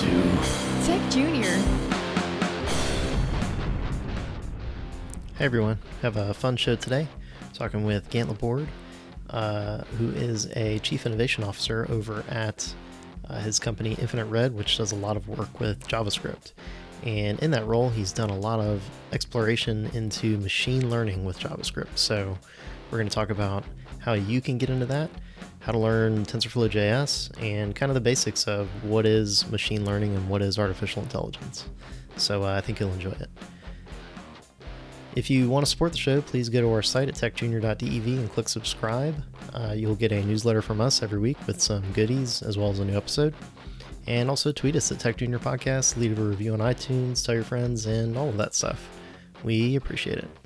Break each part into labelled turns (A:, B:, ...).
A: to
B: Tech Junior.
C: Hey everyone, have a fun show today. Talking with Gant Laborde, uh, who is a chief innovation officer over at uh, his company Infinite Red, which does a lot of work with JavaScript. And in that role, he's done a lot of exploration into machine learning with JavaScript. So we're going to talk about how you can get into that, how to learn TensorFlow JS, and kind of the basics of what is machine learning and what is artificial intelligence. So uh, I think you'll enjoy it. If you want to support the show, please go to our site at techjunior.dev and click subscribe. Uh, you'll get a newsletter from us every week with some goodies as well as a new episode. And also tweet us at Tech Junior Podcast, leave a review on iTunes, tell your friends, and all of that stuff. We appreciate it.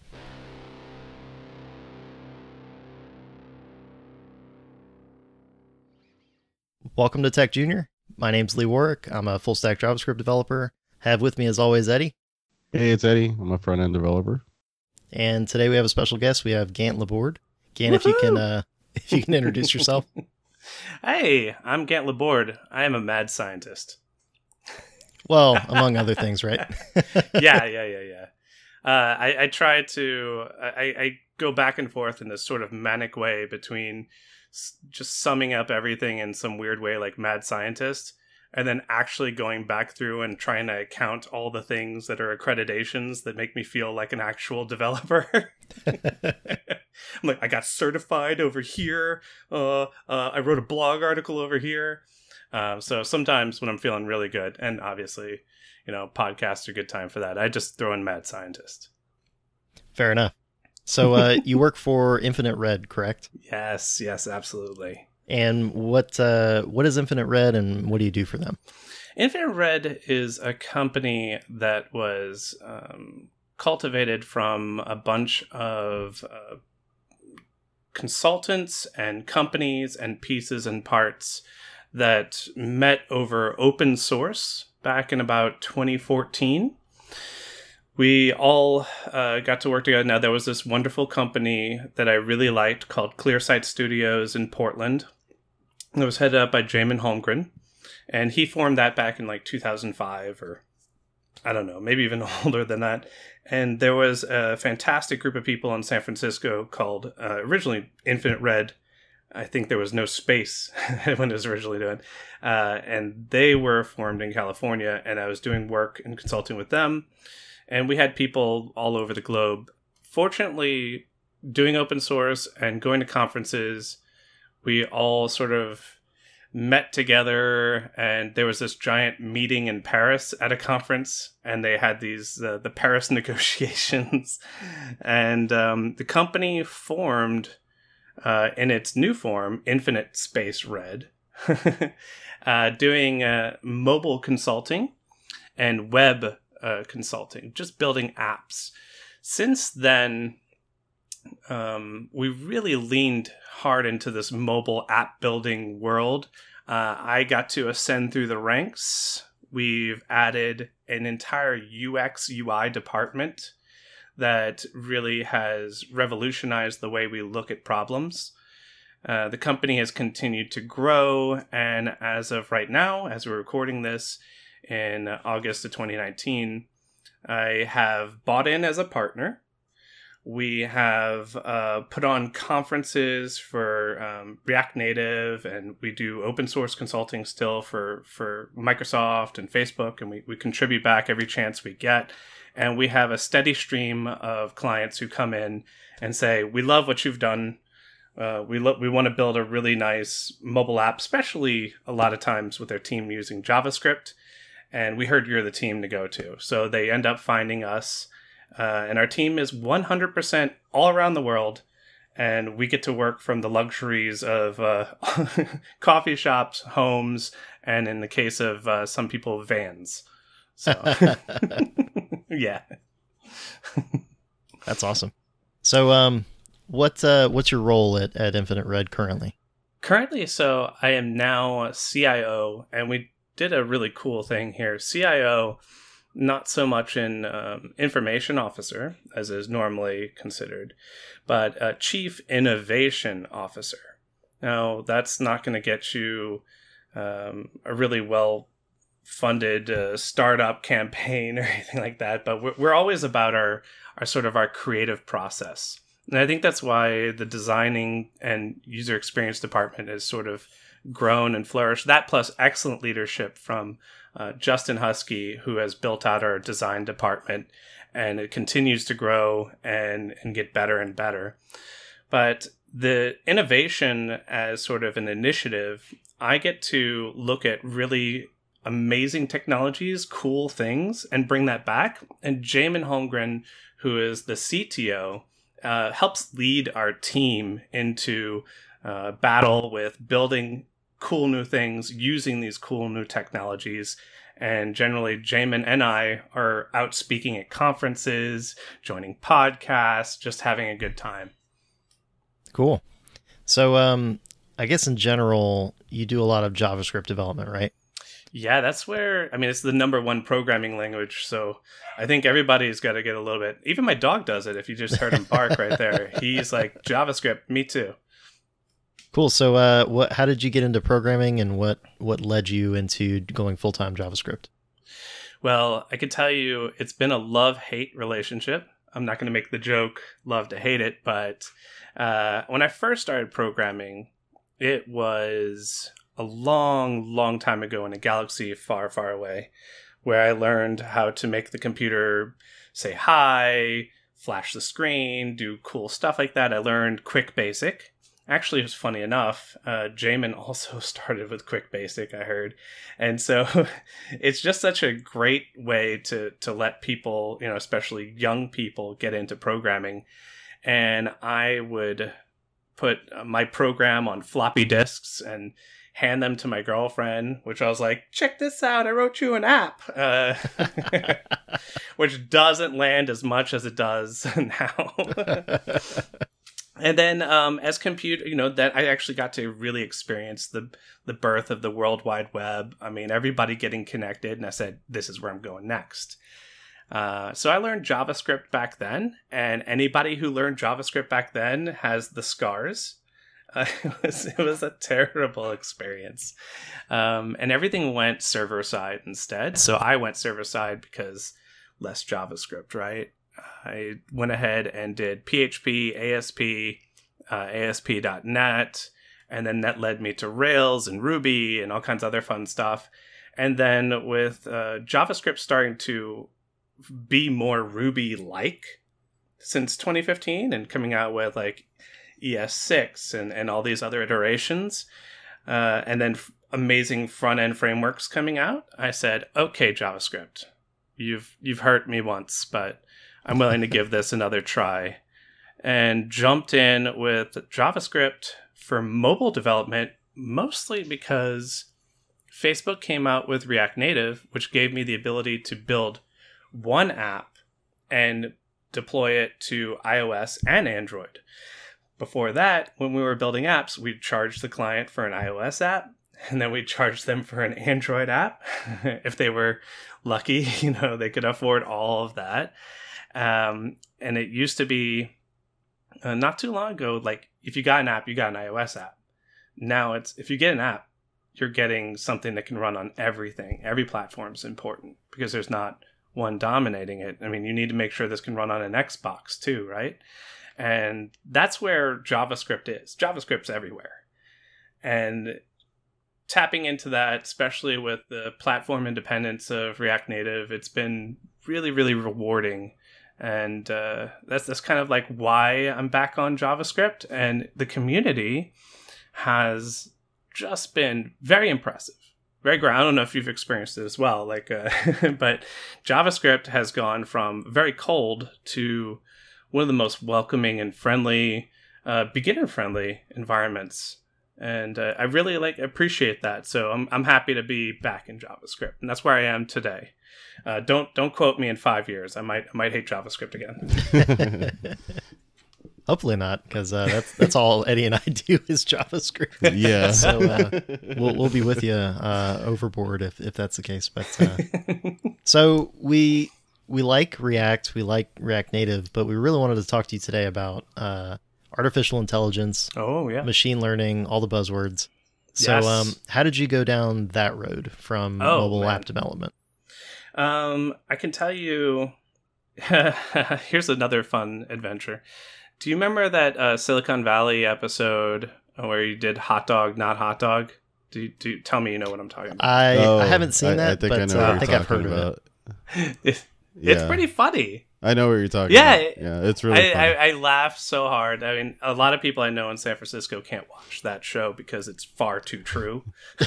C: Welcome to Tech Junior. My name's Lee Warwick. I'm a full stack JavaScript developer. Have with me, as always, Eddie.
A: Hey, it's Eddie. I'm a front end developer.
C: And today we have a special guest. We have Gant Laborde. Gant, if you can, uh, if you can introduce yourself.
D: Hey, I'm Gant Laborde. I am a mad scientist.
C: Well, among other things, right?
D: yeah, yeah, yeah, yeah. Uh, I, I try to. I, I go back and forth in this sort of manic way between just summing up everything in some weird way, like mad scientist, and then actually going back through and trying to count all the things that are accreditations that make me feel like an actual developer. I'm like, I got certified over here. Uh, uh, I wrote a blog article over here. Um, so sometimes when I'm feeling really good, and obviously, you know, podcasts are a good time for that. I just throw in mad scientist.
C: Fair enough. So uh, you work for Infinite Red, correct?
D: Yes, yes, absolutely.
C: And what uh, what is Infinite Red, and what do you do for them?
D: Infinite Red is a company that was um, cultivated from a bunch of uh, consultants and companies and pieces and parts that met over open source back in about 2014. We all uh, got to work together. Now, there was this wonderful company that I really liked called Clearsight Studios in Portland. It was headed up by Jamon Holmgren and he formed that back in like 2005 or i don't know maybe even older than that and there was a fantastic group of people in san francisco called uh, originally infinite red i think there was no space when it was originally done uh, and they were formed in california and i was doing work and consulting with them and we had people all over the globe. Fortunately doing open source and going to conferences we all sort of met together and there was this giant meeting in Paris at a conference and they had these uh, the Paris negotiations. And um, the company formed uh, in its new form Infinite Space Red uh, doing uh, mobile consulting and web uh, consulting just building apps since then um, we really leaned hard into this mobile app building world. Uh, I got to ascend through the ranks. We've added an entire UX UI department that really has revolutionized the way we look at problems. Uh, the company has continued to grow, and as of right now, as we're recording this in August of 2019, I have bought in as a partner we have uh, put on conferences for um, React Native, and we do open source consulting still for for Microsoft and Facebook, and we, we contribute back every chance we get. And we have a steady stream of clients who come in and say, "We love what you've done. Uh, we lo- we want to build a really nice mobile app, especially a lot of times with their team using JavaScript." And we heard you're the team to go to, so they end up finding us uh, and our team is 100% all around the world. And we get to work from the luxuries of uh, coffee shops, homes, and in the case of uh, some people, vans. So, yeah.
C: That's awesome. So, um, what uh, what's your role at, at Infinite Red currently?
D: Currently, so I am now CIO, and we did a really cool thing here. CIO not so much in um, information officer as is normally considered, but a chief innovation officer. Now, that's not going to get you um, a really well funded uh, startup campaign or anything like that, but we're, we're always about our our sort of our creative process. And I think that's why the designing and user experience department is sort of grown and flourished. That plus excellent leadership from uh, Justin Huskey, who has built out our design department, and it continues to grow and and get better and better. But the innovation as sort of an initiative, I get to look at really amazing technologies, cool things, and bring that back. And Jamon Holmgren, who is the CTO, uh, helps lead our team into uh, battle with building cool new things using these cool new technologies. And generally, Jamon and I are out speaking at conferences, joining podcasts, just having a good time.
C: Cool. So, um, I guess in general, you do a lot of JavaScript development, right?
D: Yeah, that's where I mean it's the number one programming language. So I think everybody's got to get a little bit. Even my dog does it. If you just heard him bark right there, he's like JavaScript. Me too.
C: Cool. So, uh, what? How did you get into programming, and what what led you into going full time JavaScript?
D: Well, I could tell you it's been a love hate relationship. I'm not going to make the joke love to hate it, but uh, when I first started programming, it was a long, long time ago in a galaxy far, far away, where I learned how to make the computer say hi, flash the screen, do cool stuff like that. I learned Quick Basic. Actually, it was funny enough. Uh, Jamon also started with Quick Basic, I heard, and so it's just such a great way to to let people, you know, especially young people, get into programming. And I would put my program on floppy disks and hand them to my girlfriend, which I was like, check this out, I wrote you an app. Uh, which doesn't land as much as it does now. And then um, as computer, you know, that I actually got to really experience the the birth of the World Wide Web. I mean, everybody getting connected, and I said, this is where I'm going next. Uh, so I learned JavaScript back then, and anybody who learned JavaScript back then has the scars. Uh, it, was, it was a terrible experience. Um, and everything went server side instead. So I went server side because less JavaScript, right? I went ahead and did PHP, ASP, uh, ASP.NET, and then that led me to Rails and Ruby and all kinds of other fun stuff. And then with uh, JavaScript starting to be more Ruby like since 2015 and coming out with like ES6 and, and all these other iterations, uh, and then f- amazing front end frameworks coming out, I said, okay, JavaScript, you've you've hurt me once, but I'm willing to give this another try. And jumped in with JavaScript for mobile development, mostly because Facebook came out with React Native, which gave me the ability to build one app and deploy it to iOS and Android. Before that, when we were building apps, we'd charge the client for an iOS app and then we'd charge them for an Android app. if they were lucky, you know, they could afford all of that. Um, and it used to be uh, not too long ago, like if you got an app, you got an iOS app. Now it's if you get an app, you're getting something that can run on everything. Every platform is important because there's not one dominating it. I mean, you need to make sure this can run on an Xbox too, right? And that's where JavaScript is. JavaScript's everywhere. And tapping into that, especially with the platform independence of React Native, it's been really, really rewarding. And uh, that's that's kind of like why I'm back on JavaScript. And the community has just been very impressive very great. I don't know if you've experienced it as well. Like, uh, but JavaScript has gone from very cold to one of the most welcoming and friendly, uh, beginner friendly environments. And uh, I really like appreciate that. So I'm I'm happy to be back in JavaScript, and that's where I am today. Uh, don't don't quote me in five years. I might I might hate JavaScript again.
C: Hopefully not, because uh, that's that's all Eddie and I do is JavaScript.
A: Yeah.
C: so uh, we'll we'll be with you uh, overboard if if that's the case. But uh, so we we like React, we like React Native, but we really wanted to talk to you today about uh, artificial intelligence.
D: Oh yeah,
C: machine learning, all the buzzwords. So,
D: Yes.
C: um, how did you go down that road from
D: Oh,
C: mobile
D: man.
C: app development?
D: Um, I can tell you. here's another fun adventure. Do you remember that uh, Silicon Valley episode where you did hot dog, not hot dog? Do you, do you- tell me you know what I'm talking about?
C: I
A: Oh,
C: I haven't seen
A: I-
C: that,
A: I think
C: but
A: I know
C: uh,
A: what
C: I
A: you're
C: think I've heard
A: about.
C: of it.
D: It's,
A: Yeah.
D: it's pretty funny.
A: I know what you're talking
D: Yeah,
A: about. Yeah, it's really
D: I. I, I laugh so hard. I mean, a lot of people I know in San Francisco can't watch that show because it's far too true.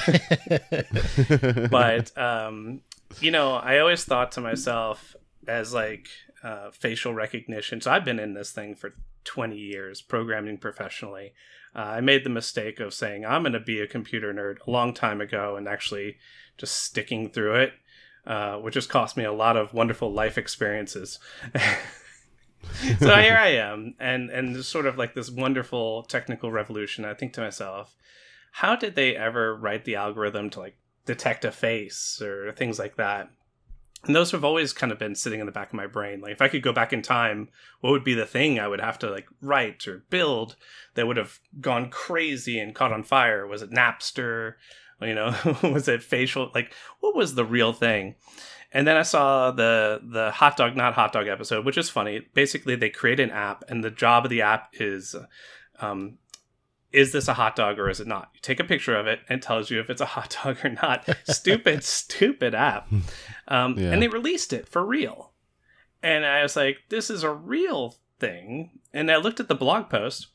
D: but um, you know, I always thought to myself as like uh, facial recognition. So I've been in this thing for 20 years, programming professionally. Uh, I made the mistake of saying I'm going to be a computer nerd a long time ago, and actually just sticking through it, uh, which has cost me a lot of wonderful life experiences. so here I am, and and sort of like this wonderful technical revolution. I think to myself, how did they ever write the algorithm to like detect a face or things like that? And those have always kind of been sitting in the back of my brain. Like if I could go back in time, what would be the thing I would have to like write or build that would have gone crazy and caught on fire? Was it Napster? You know, was it facial? Like what was the real thing? And then I saw the the hot dog not hot dog episode, which is funny. Basically, they create an app, and the job of the app is, um, is this a hot dog or is it not? You take a picture of it and it tells you if it's a hot dog or not. stupid, stupid app. Um,
A: Yeah.
D: And they released it for real, and I was like, this is a real thing. And I looked at the blog post.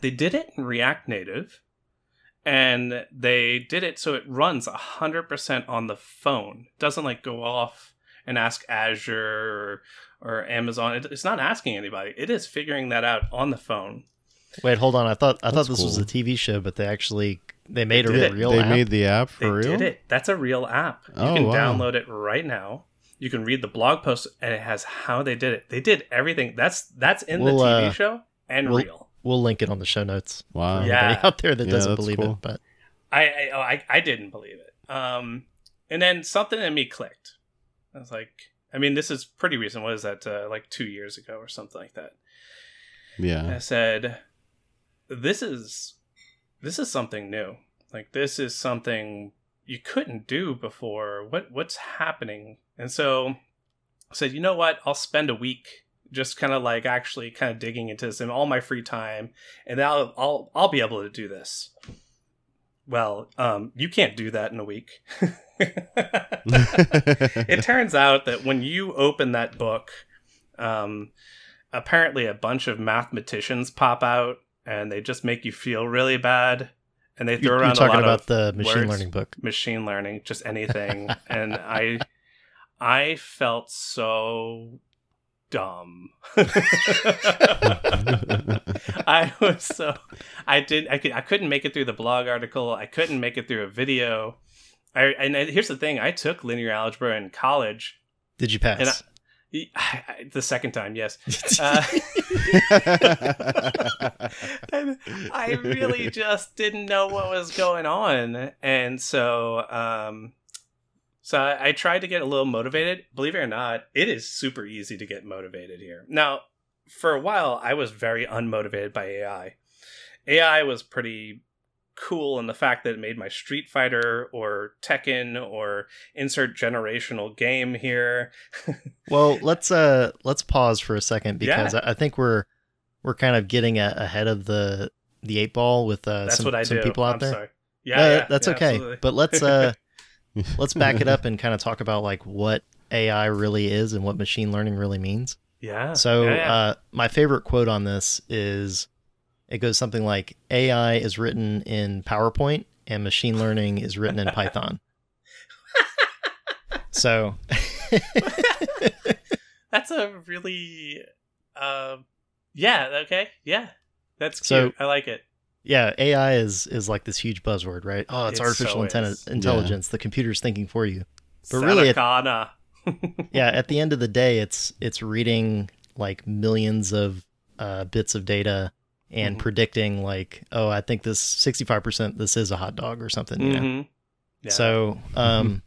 D: They did it in React Native and they did it so it runs 100% on the phone it doesn't like go off and ask azure or, or amazon it, it's not asking anybody it is figuring that out on the phone
C: Wait, hold on. I thought I thought
A: That's
C: this was a. TV show, but they actually they made a
D: it.
C: real
A: they
C: app.
A: made the app
D: they
A: for real.
D: did it that's a real app you
A: Oh,
D: can
A: wow.
D: download it right now you can read the blog post and it has how they did it they did everything that's that's in
C: We'll,
D: the tv
C: uh,
D: show and
C: we'll-
D: real
C: We'll link it on the show notes.
A: Wow.
D: Yeah.
C: anybody out there that
A: Yeah,
C: doesn't believe
A: cool.
C: it, but
D: I I, oh, I I didn't believe it. Um, and then something in me clicked. I was like, I mean, this is pretty recent. What is that? Uh, like two years ago or something like that. And
A: Yeah.
D: I said, this is this is something new. Like this is something you couldn't do before. What what's happening? And so I said, you know what? I'll spend a week just kind of like actually kind of digging into this in all my free time, and I'll I'll I'll be able to do this. Well, um, you can't do that in a week. it turns out that when you open that book, um, apparently a bunch of mathematicians pop out and they just make you feel really bad. And they throw
C: you're, you're
D: around a
C: talking
D: lot
C: about
D: of
C: the machine
D: words.
C: learning book.
D: machine learning, just anything. and I, I felt so dumb. I was so I did I could I couldn't make it through the blog article. I couldn't make it through a video. I and here's the thing: I took linear algebra in college.
C: Did you pass?
D: And I, I, the second time, yes. Uh, and I really just didn't know what was going on, and so um, so I, I tried to get a little motivated. Believe it or not, it is super easy to get motivated here. Now, for a while, I was very unmotivated by AI. AI was pretty cool and the fact that it made my Street Fighter or Tekken or insert generational game here.
C: well, let's uh let's pause for a second because I, I think we're we're kind of getting a, ahead of the the eight ball with uh,
D: That's
C: some,
D: what I
C: some
D: do.
C: people out
D: I'm
C: there.
D: sorry. Yeah,
C: No,
D: yeah,
C: that's
D: yeah,
C: okay.
D: absolutely.
C: But let's uh let's back it up and kind of talk about like what AI really is and what machine learning really means.
D: Yeah.
C: So
D: yeah, yeah.
C: Uh, my favorite quote on this is it goes something like AI is written in PowerPoint and machine learning is written in Python. so
D: that's a really, uh, yeah. Okay. Yeah. That's cute.
C: So-
D: I like it.
C: yeah, AI is is like this huge buzzword, right? Oh, it's
D: It
C: artificial
D: so is.
C: intelligence. The computer's thinking for you. But really
D: Saracana.
C: yeah at the end of the day it's it's reading like millions of uh, bits of data and
D: Mhm.
C: predicting like oh i think this 65% this is a hot dog or something you know.
D: Yeah.
C: so um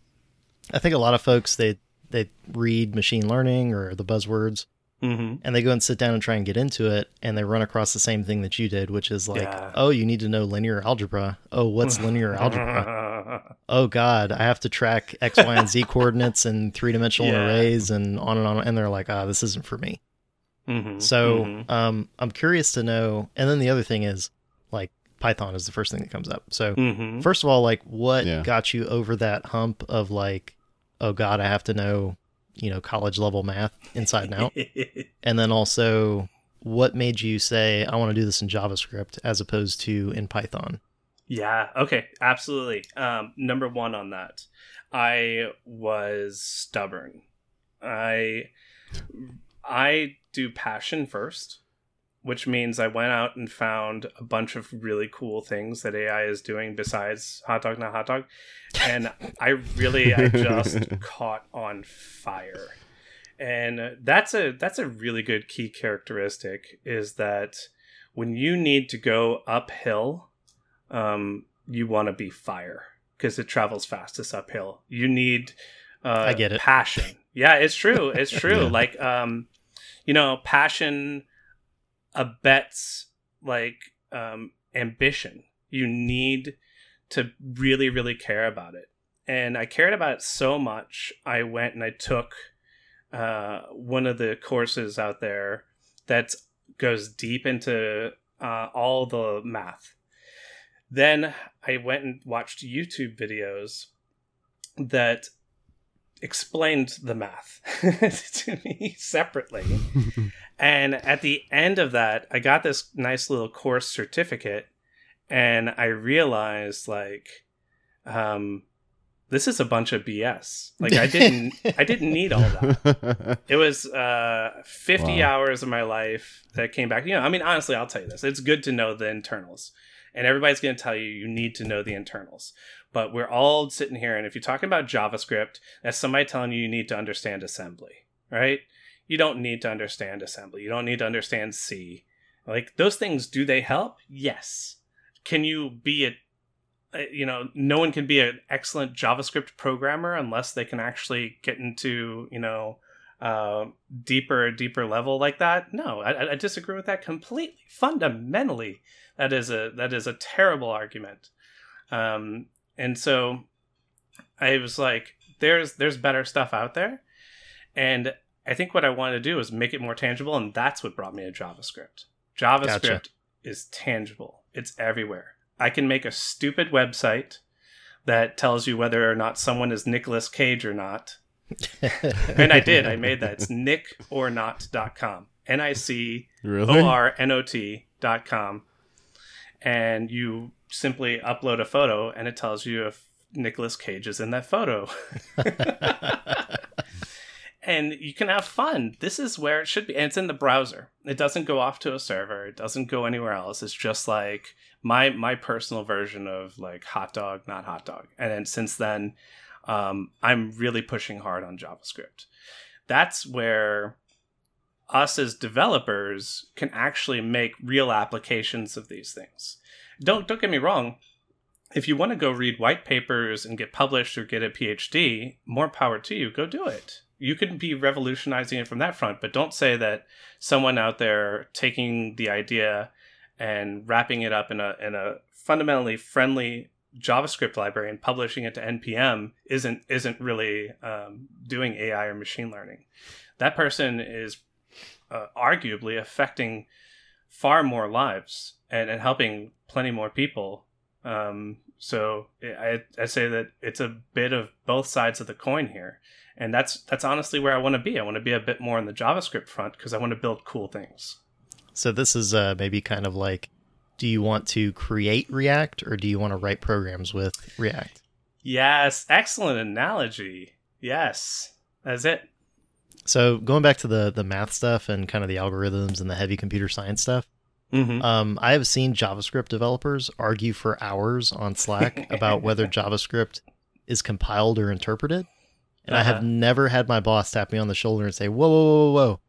C: i think a lot of folks they they read machine learning or the buzzwords
D: Mm-hmm.
C: and they go and sit down and try and get into it and they run across the same thing that you did which is like
D: Yeah.
C: oh you need to know linear algebra oh what's linear algebra oh god i have to track x y and z coordinates and three-dimensional
D: Yeah.
C: arrays and on and on and they're like ah this isn't for me
D: mm-hmm.
C: so
D: Mhm.
C: um, i'm curious to know and then the other thing is like python is the first thing that comes up so
D: Mhm.
C: first of all like what
A: Yeah.
C: got you over that hump of like oh god i have to know you know college level math inside and out and then also what made you say i want to do this in javascript as opposed to in python
D: Yeah. Okay. Absolutely. Um, number one on that, I was stubborn. I I do passion first, which means I went out and found a bunch of really cool things that AI is doing besides hot dog not hot dog, and I really I just caught on fire. And that's a that's a really good key characteristic is that when you need to go uphill um, you want to be fire because it travels fastest uphill. You need uh,
C: I get it.
D: passion. yeah, it's true. It's true.
A: Yeah.
D: Like, um, you know, passion abets like um, ambition. You need to really, really care about it. And I cared about it so much, I went and I took uh, one of the courses out there that goes deep into uh, all the math. Then I went and watched YouTube videos that explained the math to me separately. And at the end of that, I got this nice little course certificate, and I realized like, um, this is a bunch of BS. Like I didn't, I didn't need all that. It was uh, 50
A: Wow.
D: hours of my life that came back. You know, I mean, honestly, I'll tell you this. It's good to know the internals. And everybody's going to tell you you need to know the internals. But we're all sitting here, and if you're talking about JavaScript, that's somebody telling you you need to understand assembly, right? You don't need to understand assembly. You don't need to understand C. Like, those things, do they help? Yes. Can you be a you know, no one can be an excellent JavaScript programmer unless they can actually get into, you know, uh, deeper, deeper level like that. No, I, I disagree with that completely. Fundamentally, that is a that is a terrible argument. Um, and so, I was like, there's there's better stuff out there, and I think what I wanted to do is make it more tangible, and that's what brought me to JavaScript. JavaScript
C: Gotcha.
D: is tangible. It's everywhere. I can make a stupid website that tells you whether or not someone is Nicolas Cage or not. and I did. I made that. It's nicornot.com. N I C? O R N O T dot com. And you simply upload a photo and it tells you if Nicolas Cage is in that photo. and you can have fun. This is where it should be. And it's in the browser. It doesn't go off to a server. It doesn't go anywhere else. It's just like my my personal version of like hot dog, not hot dog. And then since then, um, I'm really pushing hard on JavaScript. That's where us as developers can actually make real applications of these things. Don't don't get me wrong. If you want to go read white papers and get published or get a PhD, more power to you. Go do it. You can be revolutionizing it from that front, but don't say that someone out there taking the idea and wrapping it up in a in a fundamentally friendly JavaScript library and publishing it to npm isn't isn't really um, doing AI or machine learning. That person is uh, arguably affecting far more lives and, and helping plenty more people. Um, so I, I say that it's a bit of both sides of the coin here, and that's that's honestly where I want to be. I want to be a bit more on the JavaScript front because I want to build cool things.
C: so this is uh, maybe kind of like do you want to create react or do you want to write programs with react
D: Yes, excellent analogy. Yes, that's it.
C: So going back to the the math stuff and kind of the algorithms and the heavy computer science stuff
D: Mm-hmm.
C: Um, I have seen JavaScript developers argue for hours on Slack about whether JavaScript is compiled or interpreted. And I have
D: Uh-huh.
C: never had my boss tap me on the shoulder and say, whoa, whoa, whoa, whoa.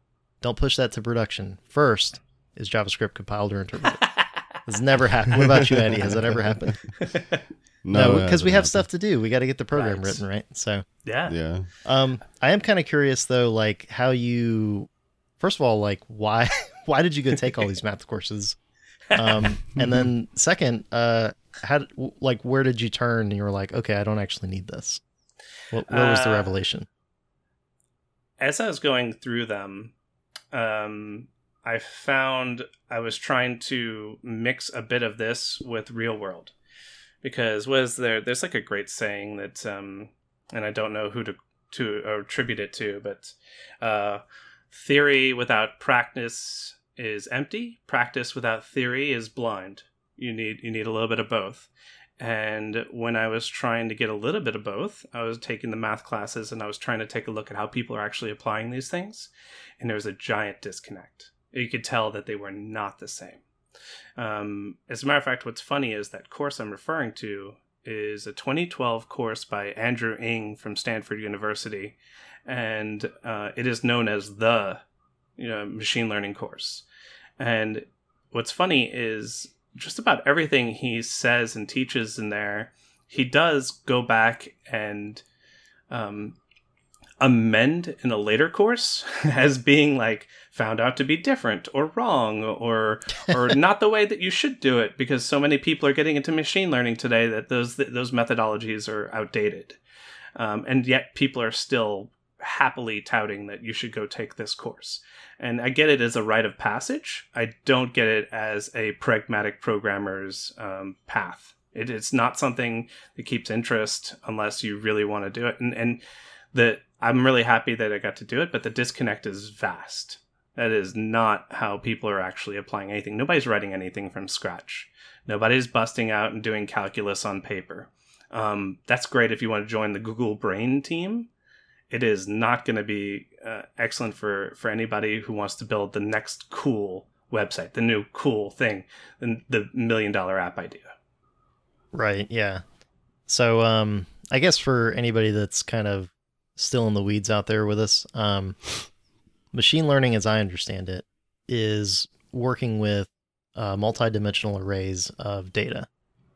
C: Don't push that to production. First, is JavaScript compiled or interpreted? It's never happened. What about you, Eddie? Has that ever happened? No,
A: it
C: because we
A: hasn't
C: have stuff to do. We got to get the program
D: Right.
C: written, right? So,
D: yeah.
A: Yeah.
C: um, I am kind of curious though, like how you first of all, like why why did you go take all these math courses? Um, and then second, uh, how like where did you turn and you were like, okay, I don't actually need this. What, where was the
D: Uh,
C: revelation?
D: as I was going through them, um, I found I was trying to mix a bit of this with real world because was there there's like a great saying that um, and I don't know who to to attribute it to, but uh, theory without practice is empty. Practice without theory is blind. You need you need a little bit of both. And when I was trying to get a little bit of both, I was taking the math classes and I was trying to take a look at how people are actually applying these things. And there was a giant disconnect. You could tell that they were not the same. Um, as a matter of fact, what's funny is that course I'm referring to is a 2012 course by Andrew Ng from Stanford University. And uh, it is known as the you know, machine learning course. And what's funny is just about everything he says and teaches in there, he does go back and um, amend in a later course as being like found out to be different or wrong or or not the way that you should do it because so many people are getting into machine learning today that those those methodologies are outdated um, and yet people are still happily touting that you should go take this course and I get it as a rite of passage. I don't get it as a pragmatic programmer's um, path. It, it's not something that keeps interest unless you really want to do it. And and the I'm really happy that I got to do it, but the disconnect is vast. That is not how people are actually applying anything. Nobody's writing anything from scratch. Nobody's busting out and doing calculus on paper. Um, that's great if you want to join the Google Brain team it is not going to be uh, excellent for for anybody who wants to build the next cool website, the new cool thing, the, the million dollar app idea.
C: Right. Yeah. So, um, I guess for anybody that's kind of still in the weeds out there with us, um, machine learning, as I understand it, is working with uh, multi-dimensional arrays of data,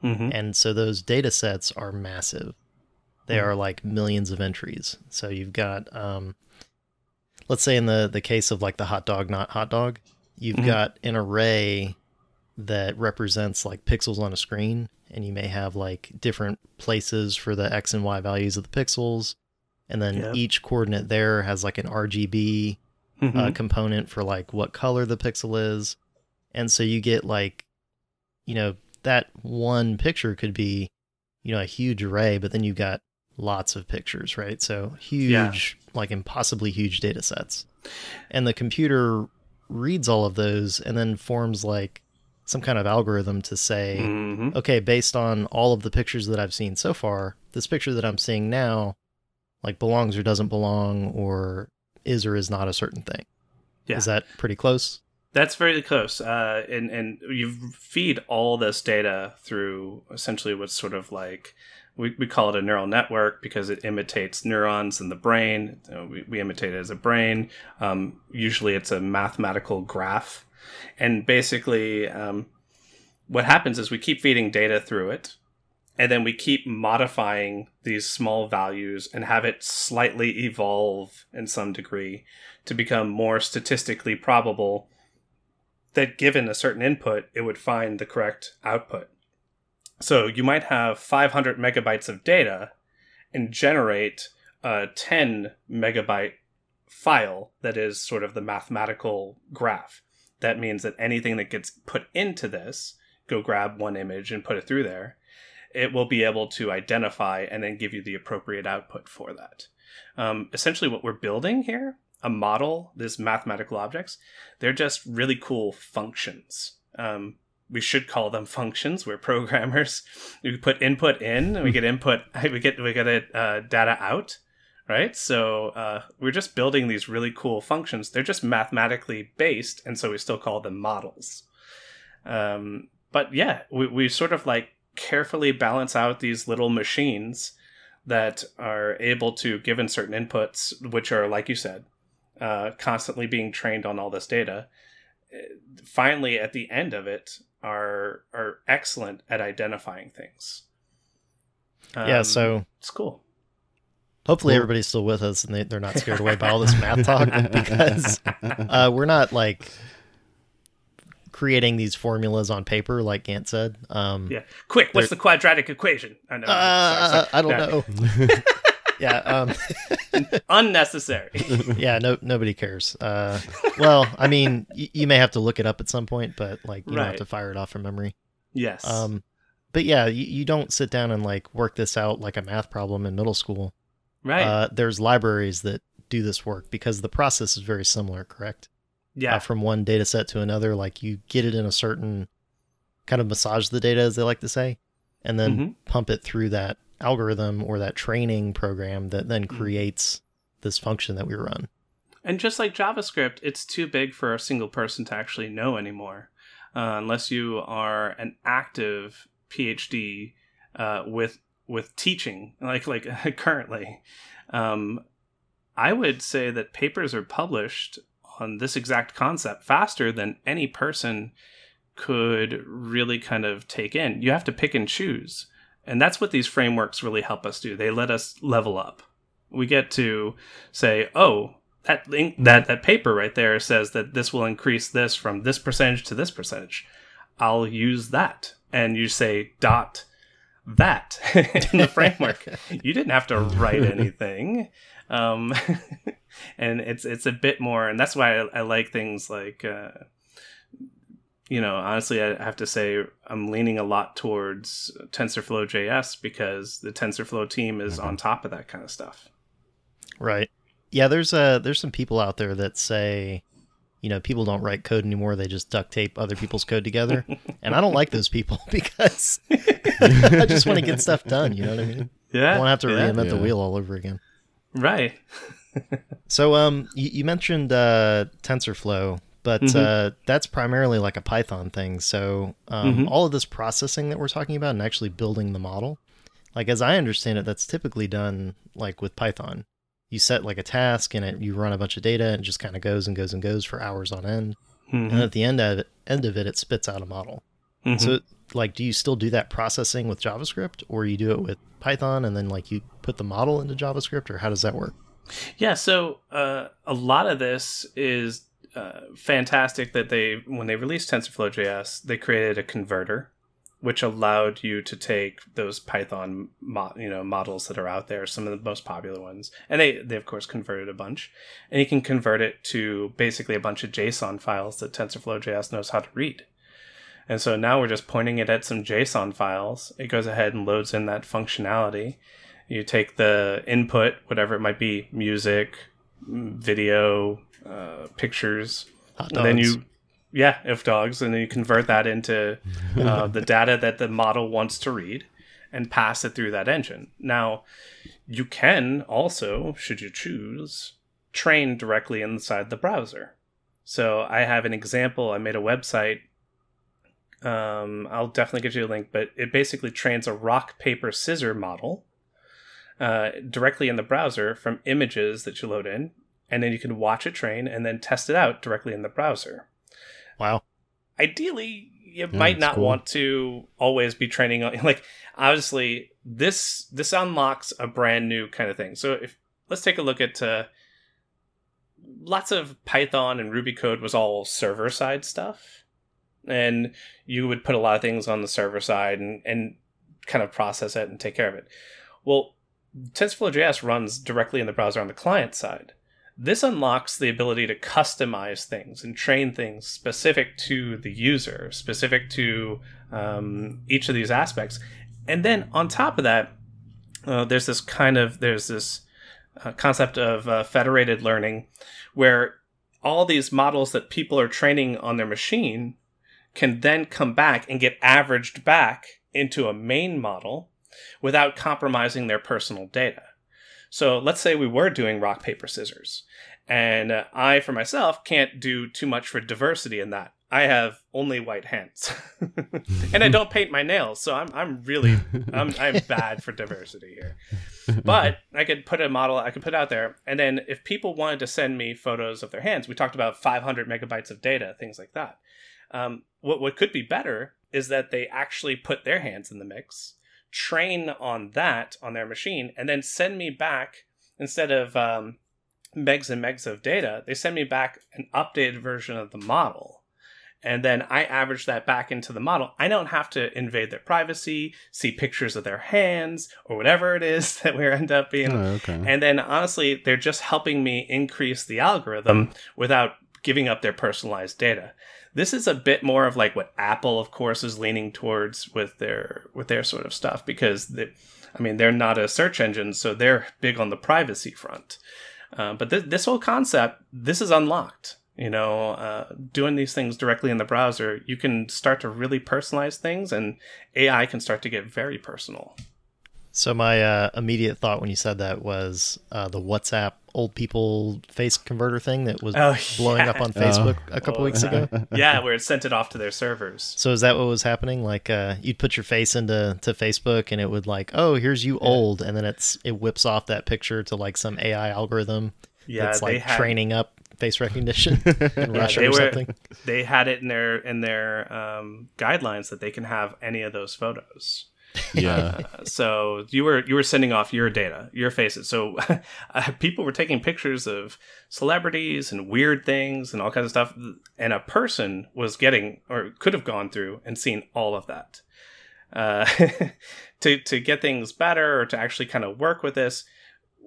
D: Mm-hmm.
C: and so those data sets are massive. They
D: Mhm.
C: are like millions of entries. So you've got, um, let's say in the the case of like the hot dog not hot dog, you've
D: Mhm.
C: got an array that represents like pixels on a screen, and you may have like different places for the x and y values of the pixels, and then
D: Yep.
C: each coordinate there has like an RGB
D: Mm-hmm.
C: uh, component for like what color the pixel is. And so you get like, you know, that one picture could be, you know, a huge array, but then you've got lots of pictures, right? So huge, like impossibly huge data sets. And the computer reads all of those and then forms like some kind of algorithm to say,
D: hmm
C: okay, based on all of the pictures that I've seen so far, this picture that I'm seeing now, like belongs or doesn't belong, or is or is not a certain thing.
D: Yeah.
C: Is that pretty close?
D: That's very close. Uh, and, and you feed all this data through essentially what's sort of like, we, we call it a neural network because it imitates neurons in the brain. We, we imitate it as a brain. Um, usually it's a mathematical graph. And basically, um, what happens is we keep feeding data through it. And then we keep modifying these small values and have it slightly evolve in some degree to become more statistically probable that given a certain input, it would find the correct output. So you might have 500 megabytes of data and generate a 10 megabyte file that is sort of the mathematical graph. That means that anything that gets put into this, go grab one image and put it through there, it will be able to identify and then give you the appropriate output for that. Um, essentially, what we're building here, a model, this mathematical objects, they're just really cool functions. Um, we should call them functions. We're programmers. We put input in, and we get input. We get we get it uh, data out, right? So uh, we're just building these really cool functions. They're just mathematically based, and so we still call them models. Um, but yeah, we we sort of like carefully balance out these little machines that are able to, given certain inputs, which are like you said, uh, constantly being trained on all this data. Finally, at the end of it, are are excellent at identifying things.
C: yeah.
D: Um,
C: So
D: it's cool.
C: Hopefully,
A: Well-
C: everybody's still with us and they, they're not scared away by all this math talk because uh, we're not like creating these formulas on paper, like Gant said. Um,
D: Yeah. Quick, what's the quadratic equation? I know.
C: uh,
D: sorry, sorry.
C: I don't
D: No,
C: know. yeah, um,
D: Unnecessary.
C: yeah. No, nobody cares. Uh, well, I mean, y- you may have to look it up at some point, but like you don't have to fire it off from memory.
D: yes.
C: Um, but yeah, you, you don't sit down and like work this out like a math problem in middle school.
D: right.
C: Uh, there's libraries that do this work because the process is very similar, correct?
D: Yeah.
C: uh, from one data set to another. Like you get it in a certain kind of massage the data, as they like to say, and then
D: Mhm.
C: pump it through that algorithm or that training program that then
D: Mhm.
C: creates this function that we run.
D: And just like JavaScript, it's too big for a single person to actually know anymore, uh, unless you are an active PhD uh, with with teaching, like like currently. Um, I would say that papers are published on this exact concept faster than any person could really kind of take in. You have to pick and choose. And that's what these frameworks really help us do. They let us level up. We get to say, oh, that link, that that paper right there says that this will increase this from this percentage to this percentage. I'll use that. And you say dot that in the framework. you didn't have to write anything. Um, and it's it's a bit more, and that's why I, I like things like, uh, you know, honestly, I have to say I'm leaning a lot towards TensorFlow JS because the TensorFlow team is on top of that kind of stuff.
C: Right. Yeah, there's uh there's some people out there that say, you know, people don't write code anymore, they just duct tape other people's code together. and I don't like those people because I just want to get stuff done, you know what I mean?
D: Yeah,
C: I won't have to
D: yeah,
C: reinvent the wheel all over again.
D: right.
C: So um you, you mentioned uh TensorFlow, but
D: Mhm.
C: uh that's primarily like a Python thing. So um
D: Mhm.
C: all of this processing that we're talking about and actually building the model, like as I understand it, that's typically done like with Python. You set like a task and it you run a bunch of data and it just kind of goes and goes and goes for hours on end.
D: Mhm.
C: And at the end of it end of it it spits out a model.
D: Mhm.
C: So like do you still do that processing with JavaScript or you do it with Python and then like you put the model into JavaScript or how does that work?
D: Yeah, so uh, a lot of this is uh, fantastic that they, when they released TensorFlow JS, they created a converter, which allowed you to take those Python, mo- you know, models that are out there, some of the most popular ones, and they, they of course converted a bunch, and you can convert it to basically a bunch of JSON files that TensorFlow JS knows how to read. And so now we're just pointing it at some JSON files. It goes ahead and loads in that functionality. You take the input, whatever it might be, music, video, uh, pictures, and then you, yeah, if dogs, and then you convert that into uh, the data that the model wants to read and pass it through that engine. Now, you can also, should you choose, train directly inside the browser. So I have an example. I made a website. Um, I'll definitely give you a link, but it basically trains a rock, paper, scissor model uh, directly in the browser from images that you load in, and then you can watch it train and then test it out directly in the browser.
C: Wow.
D: Ideally, you
A: Yeah,
D: might not
A: cool.
D: want to always be training on like obviously this this unlocks a brand new kind of thing. So if let's take a look at uh, lots of Python and Ruby code was all server side stuff, and you would put a lot of things on the server side and and kind of process it and take care of it. Well, TensorFlow JS runs directly in the browser on the client side. This unlocks the ability to customize things and train things specific to the user, specific to um, each of these aspects. And then on top of that, uh, there's this kind of there's this uh, concept of uh, federated learning, where all these models that people are training on their machine can then come back and get averaged back into a main model without compromising their personal data. So let's say we were doing rock, paper, scissors, and uh, I, for myself, can't do too much for diversity in that. I have only white hands, and I don't paint my nails, so I'm I'm really I'm I'm bad for diversity here. But I could put a model, I could put out there, and then if people wanted to send me photos of their hands, we talked about 500 megabytes of data, things like that. Um, what what could be better is that they actually put their hands in the mix, train on that on their machine, and then send me back instead of um, megs and megs of data, they send me back an updated version of the model. And then I average that back into the model. I don't have to invade their privacy, see pictures of their hands, or whatever it is that we end up being.
A: Oh, okay.
D: And then honestly, they're just helping me increase the algorithm without giving up their personalized data. This is a bit more of like what Apple, of course, is leaning towards with their with their sort of stuff because they, I mean they're not a search engine, so they're big on the privacy front. Uh, but th- this whole concept, this is unlocked. You know, uh, doing these things directly in the browser, you can start to really personalize things, and AI can start to get very personal.
C: So my uh, immediate thought when you said that was uh, the WhatsApp old people face converter thing that was
D: Oh,
C: blowing
D: yeah.
C: up on Facebook a couple
D: Oh,
C: weeks ago.
D: yeah, where it sent it off to their servers.
C: So is that what was happening? Like uh, you'd put your face into to Facebook and it would like, oh, here's you old, and then it's it whips off that picture to like some AI algorithm
D: Yeah,
C: that's
D: they
C: like
D: had
C: training up face recognition in
D: Yeah,
C: Russia
D: they
C: or
D: were-
C: something.
D: they had it in their in their um, guidelines that they can have any of those photos.
A: Yeah.
D: Uh, so you were you were sending off your data, your faces. So uh, people were taking pictures of celebrities and weird things and all kinds of stuff, and a person was getting or could have gone through and seen all of that. Uh, to to get things better or to actually kind of work with this,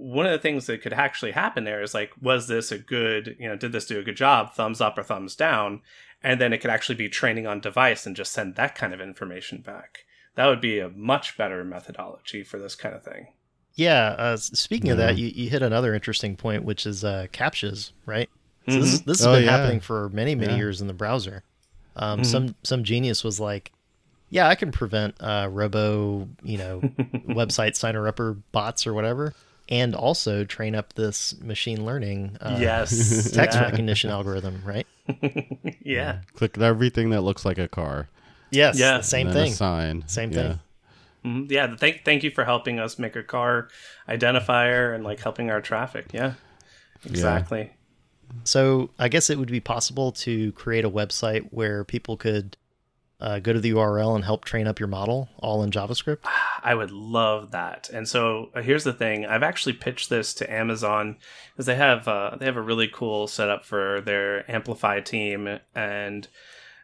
D: one of the things that could actually happen there is like, was this a good, you know, did this do a good job? Thumbs up or thumbs down? And then it could actually be training on device and just send that kind of information back. That would be a much better methodology for this kind of thing.
C: Yeah. Uh, s- speaking of that, you, you hit another interesting point, which is uh, captchas, right? So
D: Mhm.
C: this, this has
A: Oh,
C: been
A: yeah.
C: happening for many, many
A: Yeah.
C: years in the browser. Um,
D: Mhm.
C: Some some genius was like, "Yeah, I can prevent uh, robo, you know, website signer upper bots or whatever, and also train up this machine learning uh,
D: yes.
C: text
D: yeah.
C: recognition algorithm, right?
D: yeah.
A: Click everything that looks like a car.
C: Yes,
D: Yeah.
C: same
A: and
C: thing.
A: Sign.
C: Same
A: Yeah.
C: thing.
D: Mhm. Yeah. Thank, thank you for helping us make a car identifier and like helping our traffic. Yeah. Exactly.
C: So I guess it would be possible to create a website where people could uh, go to the URL and help train up your model, all in JavaScript.
D: I would love that. And so uh, here's the thing: I've actually pitched this to Amazon because they have uh, they have a really cool setup for their Amplify team, and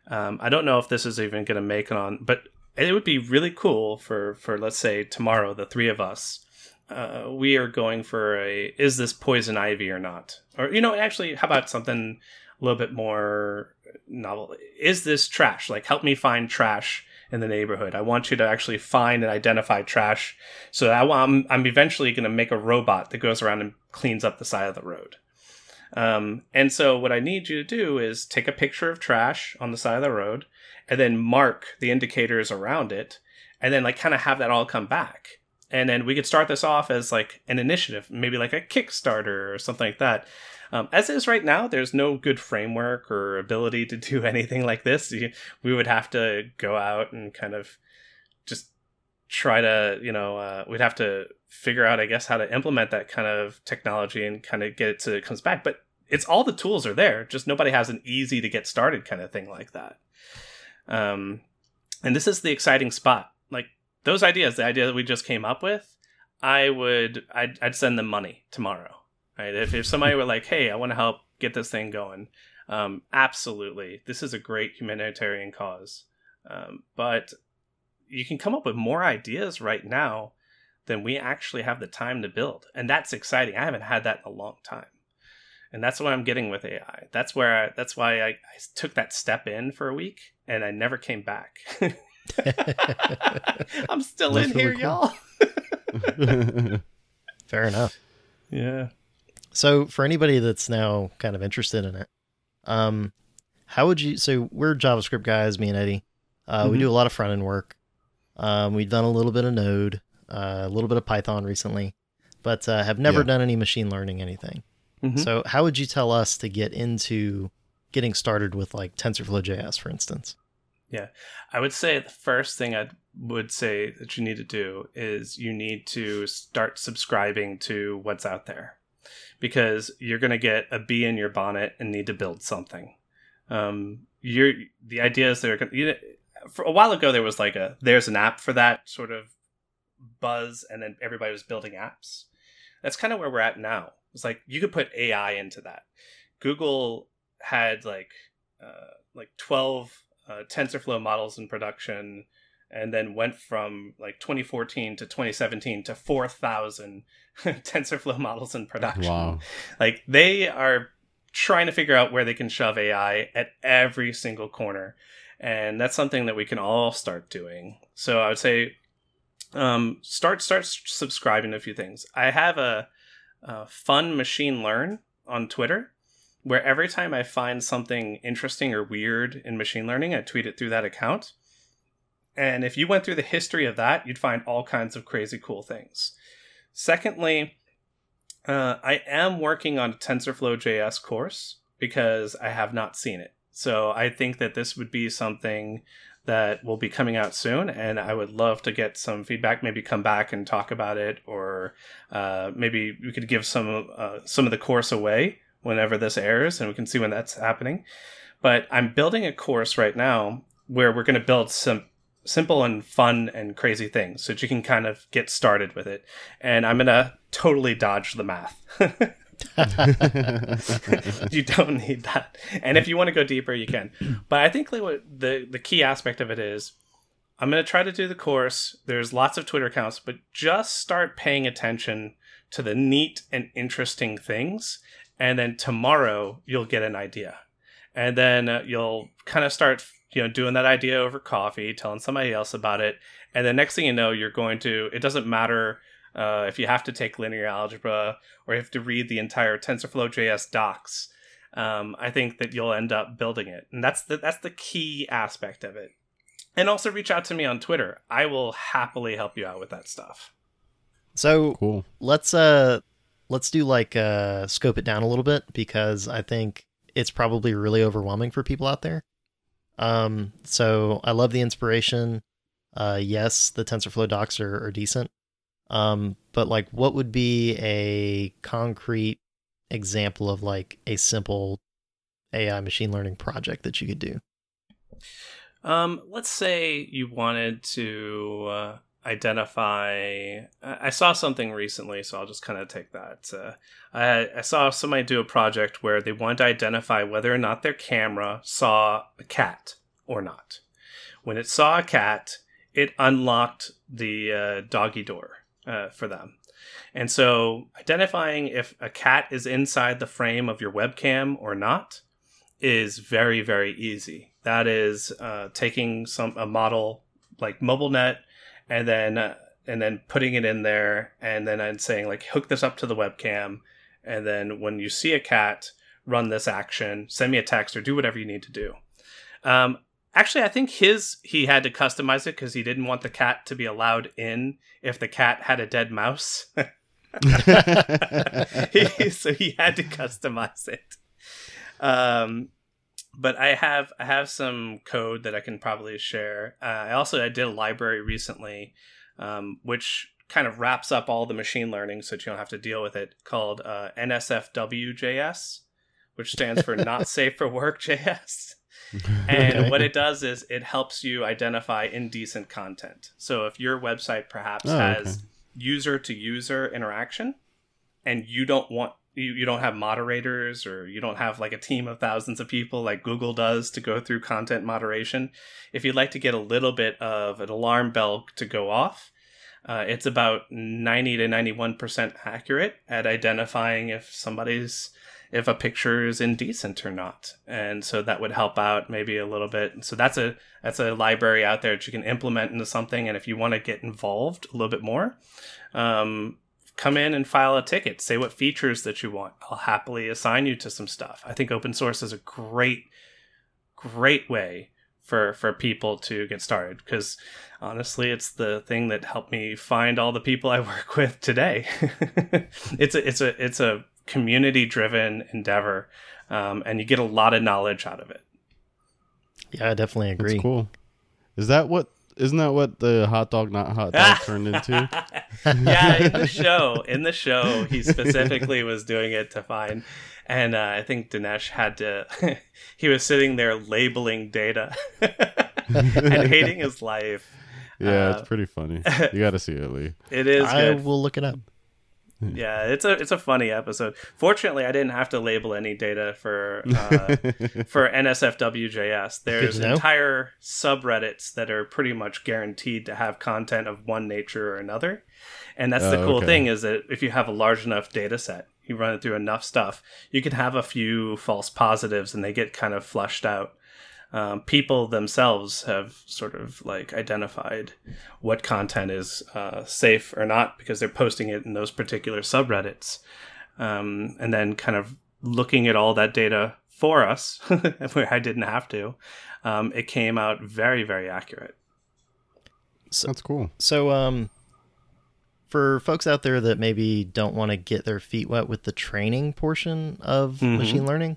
D: um, I don't know if this is even going to make it on, but it would be really cool for for let's say tomorrow, the three of us. Uh, we are going for a is this poison ivy or not? Or you know, actually, how about something a little bit more novel? Is this trash? Like, help me find trash in the neighborhood. I want you to actually find and identify trash. So I, am I'm eventually going to make a robot that goes around and cleans up the side of the road. Um, and so what I need you to do is take a picture of trash on the side of the road and then mark the indicators around it and then like kind of have that all come back. And then we could start this off as like an initiative, maybe like a Kickstarter or something like that. Um, as is right now, there's no good framework or ability to do anything like this. We would have to go out and kind of just try to, you know, uh, we'd have to figure out, I guess, how to implement that kind of technology and kind of get it to it comes back. But it's all the tools are there, just nobody has an easy to get started kind of thing like that. Um, and this is the exciting spot. Like those ideas, the idea that we just came up with, I would, I'd, I'd send them money tomorrow right? If, if somebody were like, hey, I want to help get this thing going, um, absolutely. This is a great humanitarian cause. Um, but you can come up with more ideas right now than we actually have the time to build. And that's exciting. I haven't had that in a long time. And that's what I'm getting with AI. That's where I, that's why I, I took that step in for a week and I never came back. I'm still
A: That's
D: in here,
A: cool.
D: y'all.
C: Fair enough.
D: Yeah.
C: So for anybody that's now kind of interested in it, um, how would you? So we're JavaScript guys, me and Eddie. Uh, We
D: Mhm.
C: do a lot of front end work. Um, we've done a little bit of Node, uh, a little bit of Python recently, but uh, have never
A: Yeah.
C: done any machine learning anything.
D: Mhm.
C: So how would you tell us to get into getting started with like TensorFlow JS, for instance?
D: Yeah, I would say the first thing I would say that you need to do is you need to start subscribing to what's out there because you're going to get a bee in your bonnet and need to build something. Um, you're the idea is going you know, for a while ago there was like a there's an app for that sort of buzz and then everybody was building apps. that's kind of where we're at now. It's like you could put AI into that. Google had like uh, like 12 uh, TensorFlow models in production and then went from like 2014 to 2017 to 4,000 TensorFlow models in production.
A: Wow.
D: Like they are trying to figure out where they can shove AI at every single corner. And that's something that we can all start doing. So I would say um, start start subscribing to a few things. I have a, a fun machine learn on Twitter where every time I find something interesting or weird in machine learning, I tweet it through that account. And if you went through the history of that, you'd find all kinds of crazy cool things. Secondly, uh, I am working on a TensorFlow JS course because I have not seen it. So I think that this would be something that will be coming out soon, and I would love to get some feedback. Maybe come back and talk about it, or uh, maybe we could give some uh, some of the course away whenever this airs, and we can see when that's happening. But I'm building a course right now where we're going to build some simple and fun and crazy things so that you can kind of get started with it. And I'm going to totally dodge the math. you don't need that. And if you want to go deeper, you can. But I think what the, the key aspect of it is I'm going to try to do the course. There's lots of Twitter accounts, but just start paying attention to the neat and interesting things. And then tomorrow you'll get an idea. And then uh, you'll kind of start you know doing that idea over coffee telling somebody else about it and the next thing you know you're going to it doesn't matter uh, if you have to take linear algebra or you have to read the entire tensorflow js docs um, i think that you'll end up building it. And that's the that's the key aspect of it. And also reach out to me on twitter. I will happily help you out with that stuff.
C: So
A: cool.
C: let's uh let's do like uh scope it down a little bit because i think it's probably really overwhelming for people out there. Um, so I love the inspiration. Uh, yes, the TensorFlow docs are, are decent. Um, but like, what would be a concrete example of like a simple AI machine learning project that you could do?
D: Um, let's say you wanted to uh, identify. I saw something recently, so I'll just kind of take that. Uh, I, I saw somebody do a project where they wanted to identify whether or not their camera saw a cat or not. When it saw a cat, it unlocked the uh, doggy door uh, for them. And so, identifying if a cat is inside the frame of your webcam or not is very, very easy. That is uh, taking some a model like MobileNet and then uh, and then putting it in there and then I'm saying like hook this up to the webcam and then when you see a cat run this action send me a text or do whatever you need to do um, actually i think his he had to customize it because he didn't want the cat to be allowed in if the cat had a dead mouse so he had to customize it um, but I have I have some code that I can probably share. Uh, I also I did a library recently, um, which kind of wraps up all the machine learning, so that you don't have to deal with it. Called uh, NSFW.js, which stands for Not Safe for Work JS. and what it does is it helps you identify indecent content. So if your website perhaps
A: Oh,
D: has user to user interaction, and you don't want you, you don't have moderators or you don't have like a team of thousands of people like Google does to go through content moderation. If you'd like to get a little bit of an alarm bell to go off, uh, it's about 90 to 91% accurate at identifying if somebody's if a picture is indecent or not. And so that would help out maybe a little bit. So that's a that's a library out there that you can implement into something. And if you want to get involved a little bit more um, come in and file a ticket. Say what features that you want. I'll happily assign you to some stuff. I think open source is a great great way for for people to get started. Because honestly it's the thing that helped me find all the people i work with today. It's a it's a it's a community driven endeavor um, and you get a lot of knowledge out of it
C: Yeah, I definitely agree.
A: That's cool. Is that what? Isn't that what the hot dog not hot dog turned into?
D: yeah, in the show, in the show, he specifically was doing it to find, and uh, I think Dinesh had to. he was sitting there labeling data and hating his life.
A: Yeah,
D: Uh,
A: it's pretty funny. You got to see it, Lee.
D: It is
C: I
D: good.
C: will look it up.
D: Yeah, it's a it's a funny episode. Fortunately, I didn't have to label any data for uh, for NSFWJS. There's entire subreddits that are pretty much guaranteed to have content of one nature or another. And that's the
A: Oh,
D: cool
A: okay.
D: thing is that if you have a large enough data set, you run it through enough stuff, you can have a few false positives and they get kind of flushed out. Um, people themselves have sort of like identified what content is uh, safe or not because they're posting it in those particular subreddits. Um, and then kind of looking at all that data for us, where I didn't have to, um, it came out very, very accurate.
A: That's cool.
C: So, um, for folks out there that maybe don't want to get their feet wet with the training portion of
D: Mhm.
C: machine learning,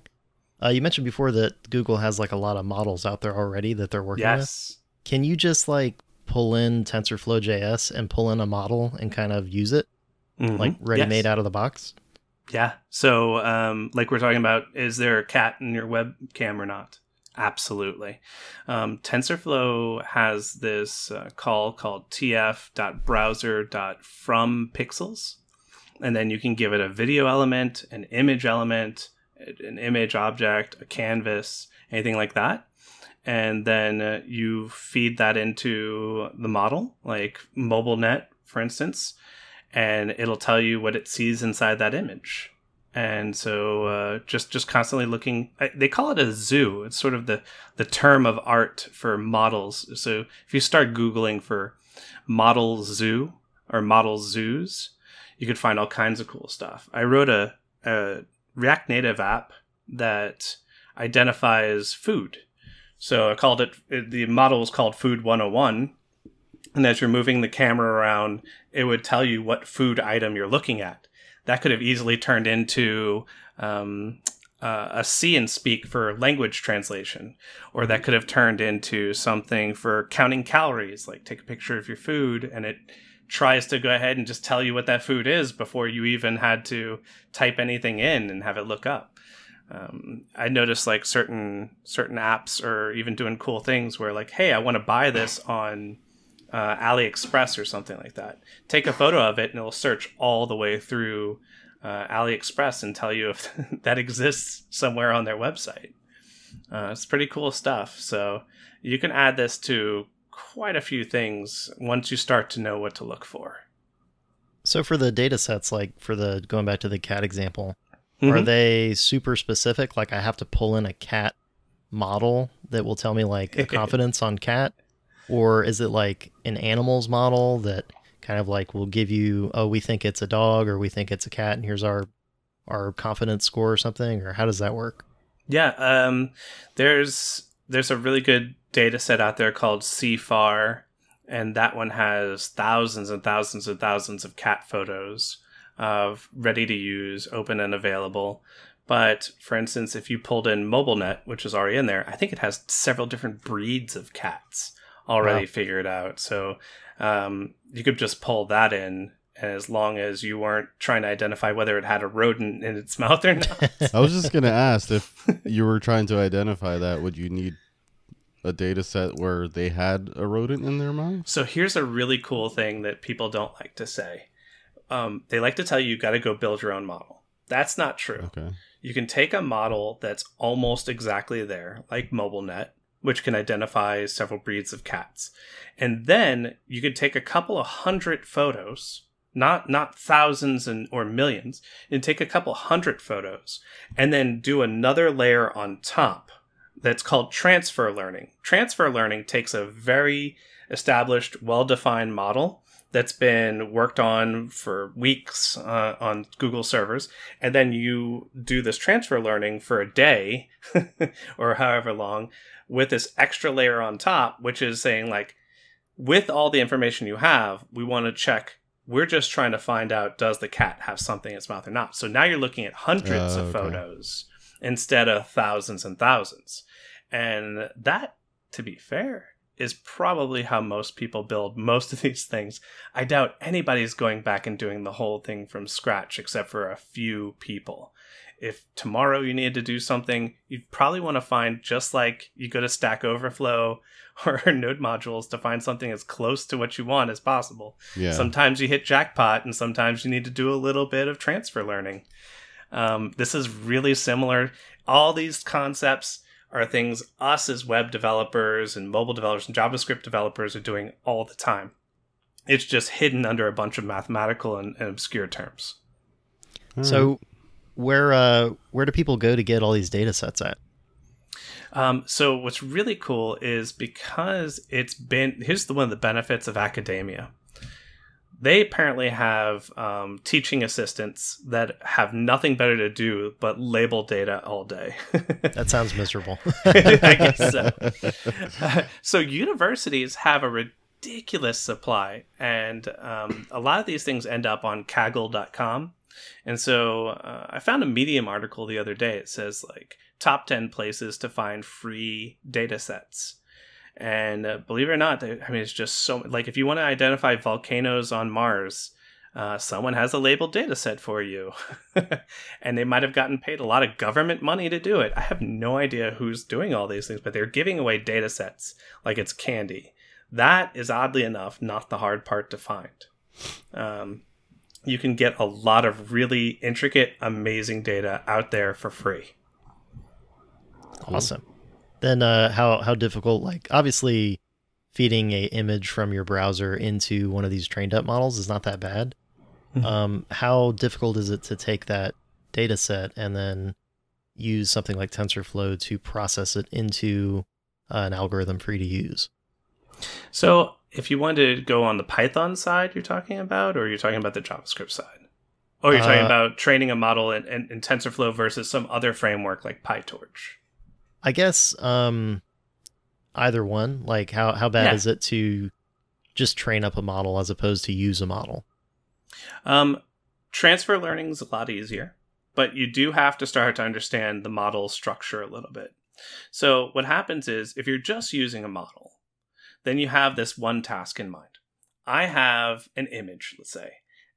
C: uh, you mentioned before that Google has like a lot of models out there already that they're working with.
D: Yes.
C: Can you just like pull in TensorFlow JS and pull in a model and kind of use it
D: Mhm.
C: like ready made
D: Yes.
C: out of the box?
D: Yeah. So, um, like we're talking about, is there a cat in your webcam or not? Absolutely. Um, TensorFlow has this uh, call called tf.browser.fromPixels, and then you can give it a video element, an image element, an image object, a canvas, anything like that. And then uh, you feed that into the model, like MobileNet, for instance, and it'll tell you what it sees inside that image. And so, uh, just just constantly looking. I- They call it a zoo. It's sort of the the term of art for models. So if you start googling for model zoo or model zoos, you could find all kinds of cool stuff. I wrote a, a React Native app that identifies food. So I called it. The model was called Food 101, and as you're moving the camera around, it would tell you what food item you're looking at. That could have easily turned into um, uh, a see and speak for language translation, or that could have turned into something for counting calories, like take a picture of your food and it tries to go ahead and just tell you what that food is before you even had to type anything in and have it look up. Um, I noticed like certain certain apps are even doing cool things where like, hey, I want to buy this on uh, AliExpress or something like that. Take a photo of it and it'll search all the way through uh, AliExpress and tell you if that exists somewhere on their website. Uh, it's pretty cool stuff. So you can add this to quite a few things once you start to know what to look for.
C: So for the data sets, like for the going back to the cat example, are
D: Mhm.
C: they super specific? Like I have to pull in a cat model that will tell me like a confidence on cat, or is it like an animals model that kind of like will give you, oh, we think it's a dog or we think it's a cat, and here's our our confidence score or something, or how does that work?
D: Yeah, um, there's there's a really good data set out there called CIFAR, and that one has thousands and thousands and thousands of cat photos of ready to use, open and available. But for instance, if you pulled in MobileNet, which is already in there, I think it has several different breeds of cats already
C: Wow.
D: figured out. So um, you could just pull that in as long as you weren't trying to identify whether it had a rodent in its mouth or not.
A: I was just gonna ask if you were trying to identify that, would you need a data set where they had a rodent in their mouth?
D: So here's a really cool thing that people don't like to say. Um, they like to tell you you got to go build your own model. That's not true.
A: Okay.
D: You can take a model that's almost exactly there, like MobileNet, which can identify several breeds of cats, and then you could take a couple of hundred photos, not not thousands and or millions, and take a couple hundred photos, and then do another layer on top that's called transfer learning. Transfer learning takes a very established, well defined model that's been worked on for weeks uh, on Google servers, and then you do this transfer learning for a day or however long with this extra layer on top, which is saying, like, with all the information you have, we want to check. We're just trying to find out does the cat have something in its mouth or not. So now you're looking at hundreds
A: Oh,
D: of
A: okay.
D: photos instead of thousands and thousands. And that, to be fair, is probably how most people build most of these things. I doubt anybody's going back and doing the whole thing from scratch except for a few people. If tomorrow you need to do something, you'd probably want to find just like you go to Stack Overflow or Node modules to find something as close to what you want as possible.
A: Yeah.
D: Sometimes you hit jackpot, and sometimes you need to do a little bit of transfer learning. Um, this is really similar. All these concepts are things us as web developers and mobile developers and JavaScript developers are doing all the time. It's just hidden under a bunch of mathematical and, and obscure terms.
C: So, where uh, where do people go to get all these data sets at?
D: Um, so what's really cool is because it's been here's the one of the benefits of academia. They apparently have um, teaching assistants that have nothing better to do but label data all day.
C: That sounds miserable.
D: I guess so. so universities have a ridiculous supply, and um, a lot of these things end up on Kaggle.com. And so uh, I found a Medium article the other day. It says like top ten places to find free data sets. And uh, believe it or not, I mean, it's just so like if you want to identify volcanoes on Mars, uh, someone has a labeled data set for you. and they might have gotten paid a lot of government money to do it. I have no idea who's doing all these things, but they're giving away data sets like it's candy. That is oddly enough not the hard part to find. Um, you can get a lot of really intricate, amazing data out there for free.
C: Awesome. Then uh, how how difficult? Like obviously, feeding a image from your browser into one of these trained up models is not that bad.
D: Mhm.
C: Um, how difficult is it to take that data set and then use something like TensorFlow to process it into uh, an algorithm for you to use?
D: So, if you want to go on the Python side, you're talking about, or you're talking about the JavaScript side? Or you're talking
C: Uh,
D: about training a model in, in, in TensorFlow versus some other framework like PyTorch?
C: I guess um, either one. Like how how bad
D: Yeah.
C: is it to just train up a model as opposed to use a model?
D: Um, transfer learning is a lot easier, but you do have to start to understand the model structure a little bit. So, what happens is if you're just using a model, then you have this one task in mind. I have an image, let's say,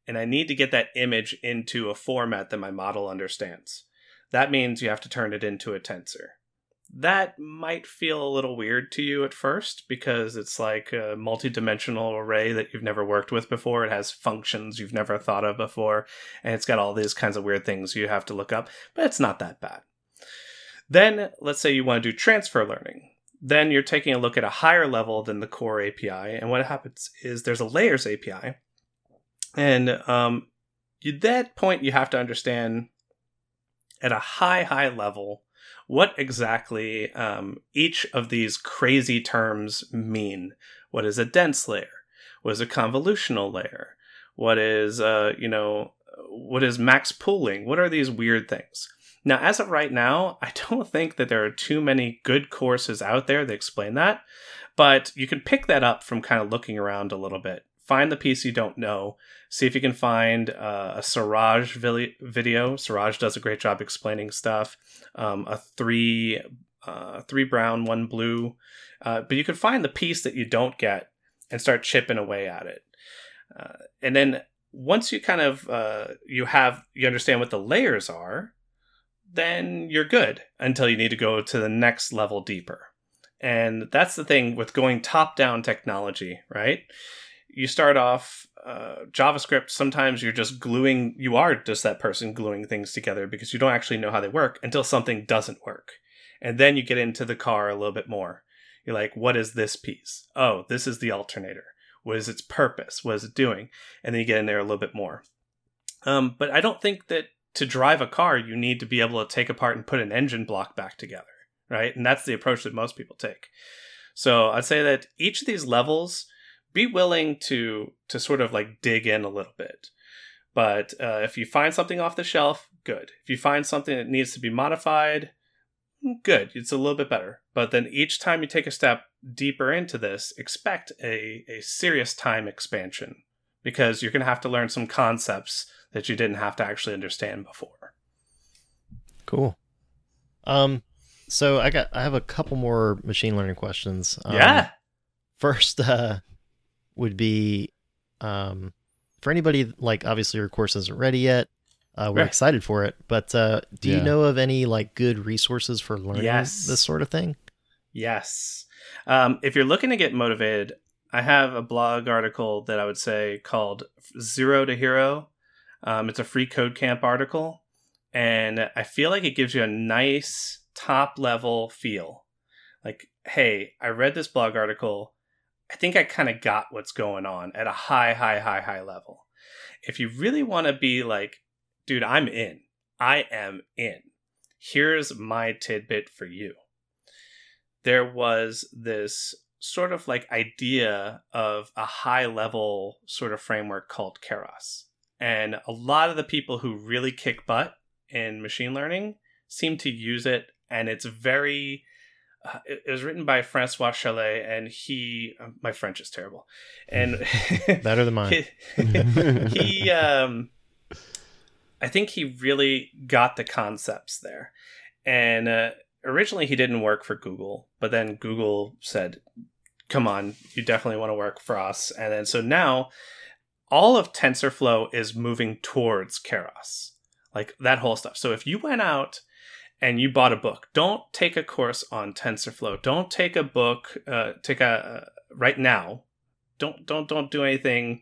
D: and I need to get that image into a format that my model understands. That means you have to turn it into a tensor. That might feel a little weird to you at first because it's like a multi-dimensional array that you've never worked with before. It has functions you've never thought of before, and it's got all these kinds of weird things you have to look up, but it's not that bad. Then, let's say you want to do transfer learning. Then you're taking a look at a higher level than the core API, and what happens is there's a layers API, and um, at that point you have to understand at a high, high level what exactly um, each of these crazy terms mean. What is a dense layer? What is a convolutional layer? What is, uh, you know, what is max pooling? What are these weird things? Now, as of right now, I don't think that there are too many good courses out there that explain that, but you can pick that up from kind of looking around a little bit. Find the piece you don't know. See if you can find uh, a Siraj video. Siraj does a great job explaining stuff. Um, a three, uh, three brown, one blue. Uh, but you can find the piece that you don't get and start chipping away at it. Uh, and then once you kind of uh, you have you understand what the layers are, then you're good until you need to go to the next level deeper. And that's the thing with going top down technology, right? You start off uh, JavaScript, sometimes you're just gluing, you are just that person gluing things together because you don't actually know how they work until something doesn't work. And then you get into the car a little bit more. You're like, what is this piece? Oh, this is the alternator. What is its purpose? What is it doing? And then you get in there a little bit more. Um, but I don't think that to drive a car, you need to be able to take apart and put an engine block back together, right? And that's the approach that most people take. So I'd say that each of these levels, be willing to to sort of like dig in a little bit. But uh, if you find something off the shelf, good. If you find something that needs to be modified, good. It's a little bit better. But then each time you take a step deeper into this, expect a, a serious time expansion because you're going to have to learn some concepts that you didn't have to actually understand before.
C: Cool. Um, so I got I have a couple more machine learning questions. Um,
D: yeah.
C: first uh, would be um, for anybody like obviously your course isn't ready yet. Uh, we're
D: Right.
C: excited for it, but uh, do you know of any like good resources for learning
D: Yes.
C: this sort of thing?
D: Yes. Um, if you're looking to get motivated, I have a blog article that I would say called Zero to Hero. Um, it's a free code camp article, and I feel like it gives you a nice top level feel. Like, hey, I read this blog article. I think I kind of got what's going on at a high, high, high, high level. If you really want to be like, dude, I'm in, I am in. Here's my tidbit for you there was this sort of like idea of a high level sort of framework called Keras. And a lot of the people who really kick butt in machine learning seem to use it. And it's very, uh, it, it was written by Francois Chollet, and he, uh, my French is terrible. And
C: Better than mine.
D: he, he um i think he really got the concepts there and uh, originally he didn't work for google but then google said come on you definitely want to work for us and then so now all of tensorflow is moving towards keras like that whole stuff so if you went out and you bought a book don't take a course on tensorflow don't take a book uh, take a right now don't don't don't do anything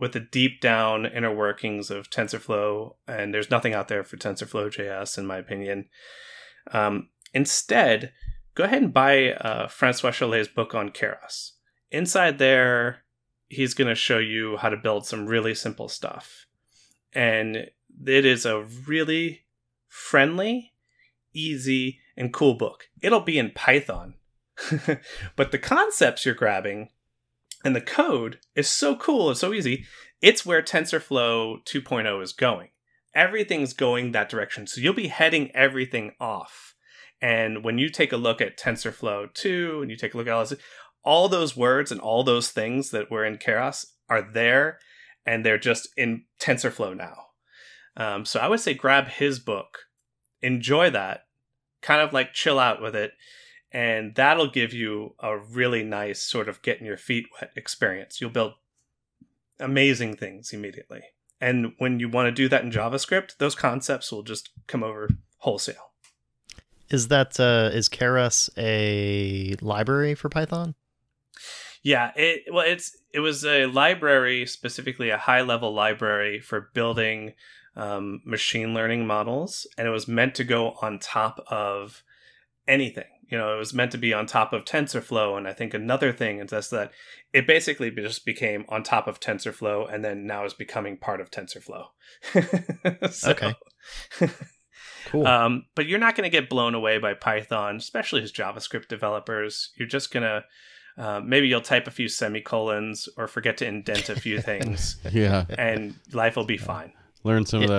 D: with the deep down inner workings of TensorFlow, and there's nothing out there for TensorFlow JS, in my opinion. Um, instead, go ahead and buy uh, Francois Chollet's book on Keras. Inside there, he's going to show you how to build some really simple stuff. And it is a really friendly, easy, and cool book. It'll be in Python. but the concepts you're grabbing and the code is so cool and so easy. It's where TensorFlow 2.0 is going. Everything's going that direction. So you'll be heading everything off. And when you take a look at TensorFlow 2 and you take a look at all this, all those words and all those things that were in Keras are there and they're just in TensorFlow now. Um, so I would say grab his book, enjoy that, kind of like chill out with it, and that'll give you a really nice sort of getting your feet wet experience. You'll build amazing things immediately. And when you want to do that in JavaScript, those concepts will just come over wholesale.
C: Is that uh, is Keras a library for Python?
D: Yeah, it well it's it was a library, specifically a high level library for building um, machine learning models, and it was meant to go on top of anything. You know, it was meant to be on top of TensorFlow, and I think another thing is that it basically just became on top of TensorFlow, and then now is becoming part of TensorFlow. So-
C: Okay. Cool.
D: um, but you're not going to get blown away by Python, especially as JavaScript developers. You're just going to uh, maybe you'll type a few semicolons or forget to indent a few things,
A: yeah.
D: and life will be fine.
A: Learn some
C: Yeah.
A: of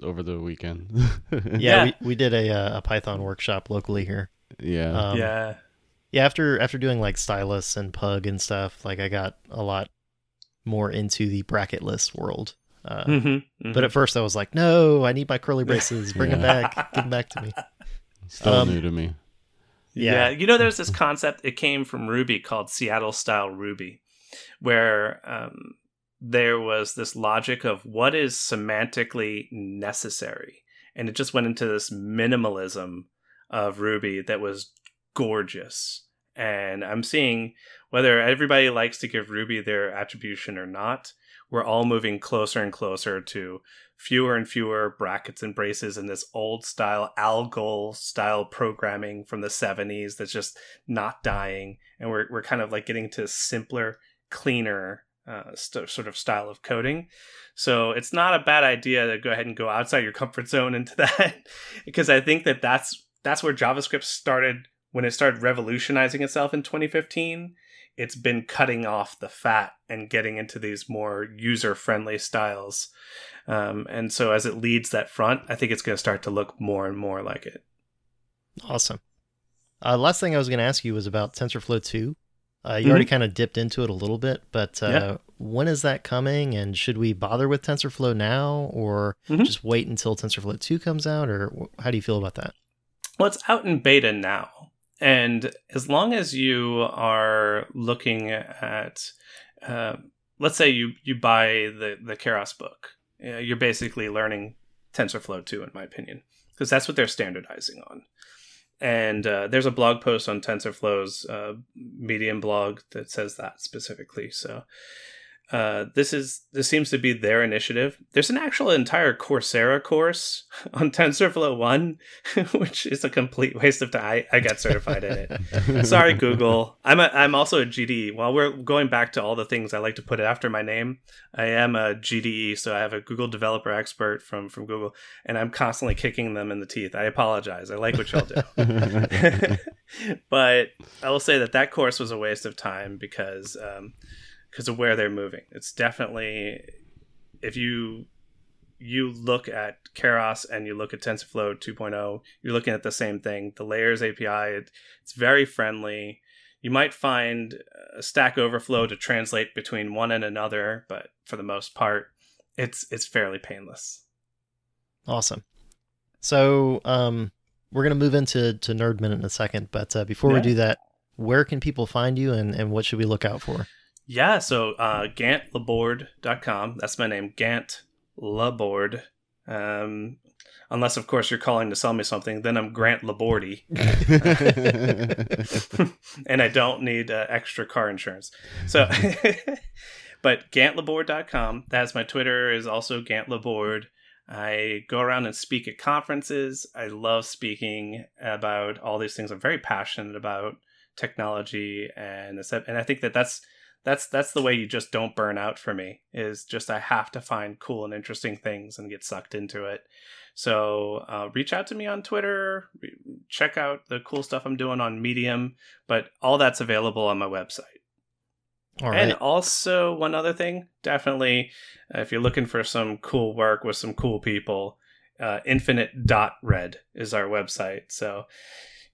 A: that over the weekend.
C: yeah,
D: yeah.
C: We, we did a uh, a Python workshop locally here.
A: yeah.
C: Um,
D: yeah,
C: Yeah, after after doing like stylus and pug and stuff, like I got a lot more into the bracketless world. Uh,
D: Mhm, mhm.
C: But at first, I was like, "No, I need my curly braces. Bring them back. Give them back to me."
A: Still
C: um,
A: new to me.
D: Yeah.
C: Yeah.
D: you know, there's this concept. It came from Ruby called Seattle style Ruby, where um, there was this logic of what is semantically necessary, and it just went into this minimalism of Ruby that was gorgeous. And I'm seeing whether everybody likes to give Ruby their attribution or not, we're all moving closer and closer to fewer and fewer brackets and braces in this old style algol style programming from the 70s that's just not dying and we're, we're kind of like getting to simpler cleaner uh, st- sort of style of coding so it's not a bad idea to go ahead and go outside your comfort zone into that because i think that that's that's where javascript started when it started revolutionizing itself in 2015 it's been cutting off the fat and getting into these more user friendly styles um, and so as it leads that front, I think it's going to start to look more and more like it.
C: Awesome. Uh, last thing I was going to ask you was about TensorFlow 2. Uh, you already kind of dipped into it a little bit, but uh,
D: Yeah.
C: when is that coming? And should we bother with TensorFlow now, or
D: Mhm.
C: just wait until TensorFlow 2 comes out, or how do you feel about that?
D: Well, it's out in beta now, and as long as you are looking at, uh, let's say you you buy the the Keras book, uh, you're basically learning TensorFlow 2, in my opinion, because that's what they're standardizing on. And uh, there's a blog post on TensorFlow's uh, Medium blog that says that specifically. So uh, this is this seems to be their initiative. There's an actual entire Coursera course on TensorFlow One, which is a complete waste of time. I, I got certified in it. Sorry, Google. I'm a, I'm also a GDE. While we're going back to all the things I like to put after my name, I am a GDE, so I have a Google Developer Expert from from Google, and I'm constantly kicking them in the teeth. I apologize. I like what y'all do, but I will say that that course was a waste of time because. Um, because of where they're moving. It's definitely if you you look at Keras and you look at TensorFlow 2.0, you're looking at the same thing. The layers API, it, it's very friendly. You might find a Stack Overflow to translate between one and another, but for the most part, it's it's fairly painless.
C: Awesome. So um, we're gonna move into to Nerd Minute in a second, but uh, before
D: Yeah.
C: we do that, where can people find you, and and what should we look out for?
D: Yeah, so uh, gantlaborde.com. That's my name, Gant Laborde. Um, unless, of course, you're calling to sell me something, then I'm Grant Labordy, and I don't need uh, extra car insurance. So, but gantlaborde.com. That's my Twitter. Is also gantlaborde. I go around and speak at conferences. I love speaking about all these things. I'm very passionate about technology and and I think that that's that's that's the way you just don't burn out for me is just i have to find cool and interesting things and get sucked into it. So uh, reach out to me on twitter re- check out the cool stuff i'm doing on medium but all that's available on my website.
C: All
D: and also one other thing definitely uh, if you're looking for some cool work with some cool people uh, infinite.red is our website. So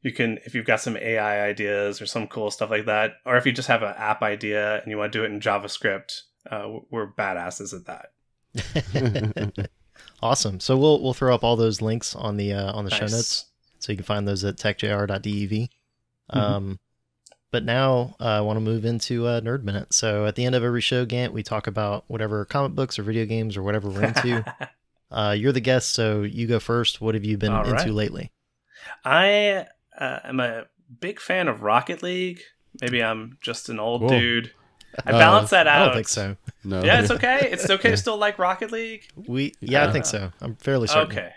D: you can if you've got some ai ideas or some cool stuff like that or if you just have an app idea and you want to do it in javascript uh, we're badasses at that
C: awesome. So we'll we'll throw up all those links on the uh, on the show notes, so you can find those at techjr.dev.
D: Mm-hmm.
C: Um, but now uh, I want to move into uh, Nerd Minute. So at the end of every show, Gant, we talk about whatever comic books or video games or whatever we're into. uh, you're the guest, so you go first. What have you been into lately?
D: i uh, am a big fan of rocket league maybe i'm just an old
A: Cool.
D: dude i
A: Uh,
D: balance that out.
C: I don't think so.
A: no.
D: yeah it's okay it's okay to still like rocket league
C: We yeah, I think so. I'm fairly certain.
D: Okay.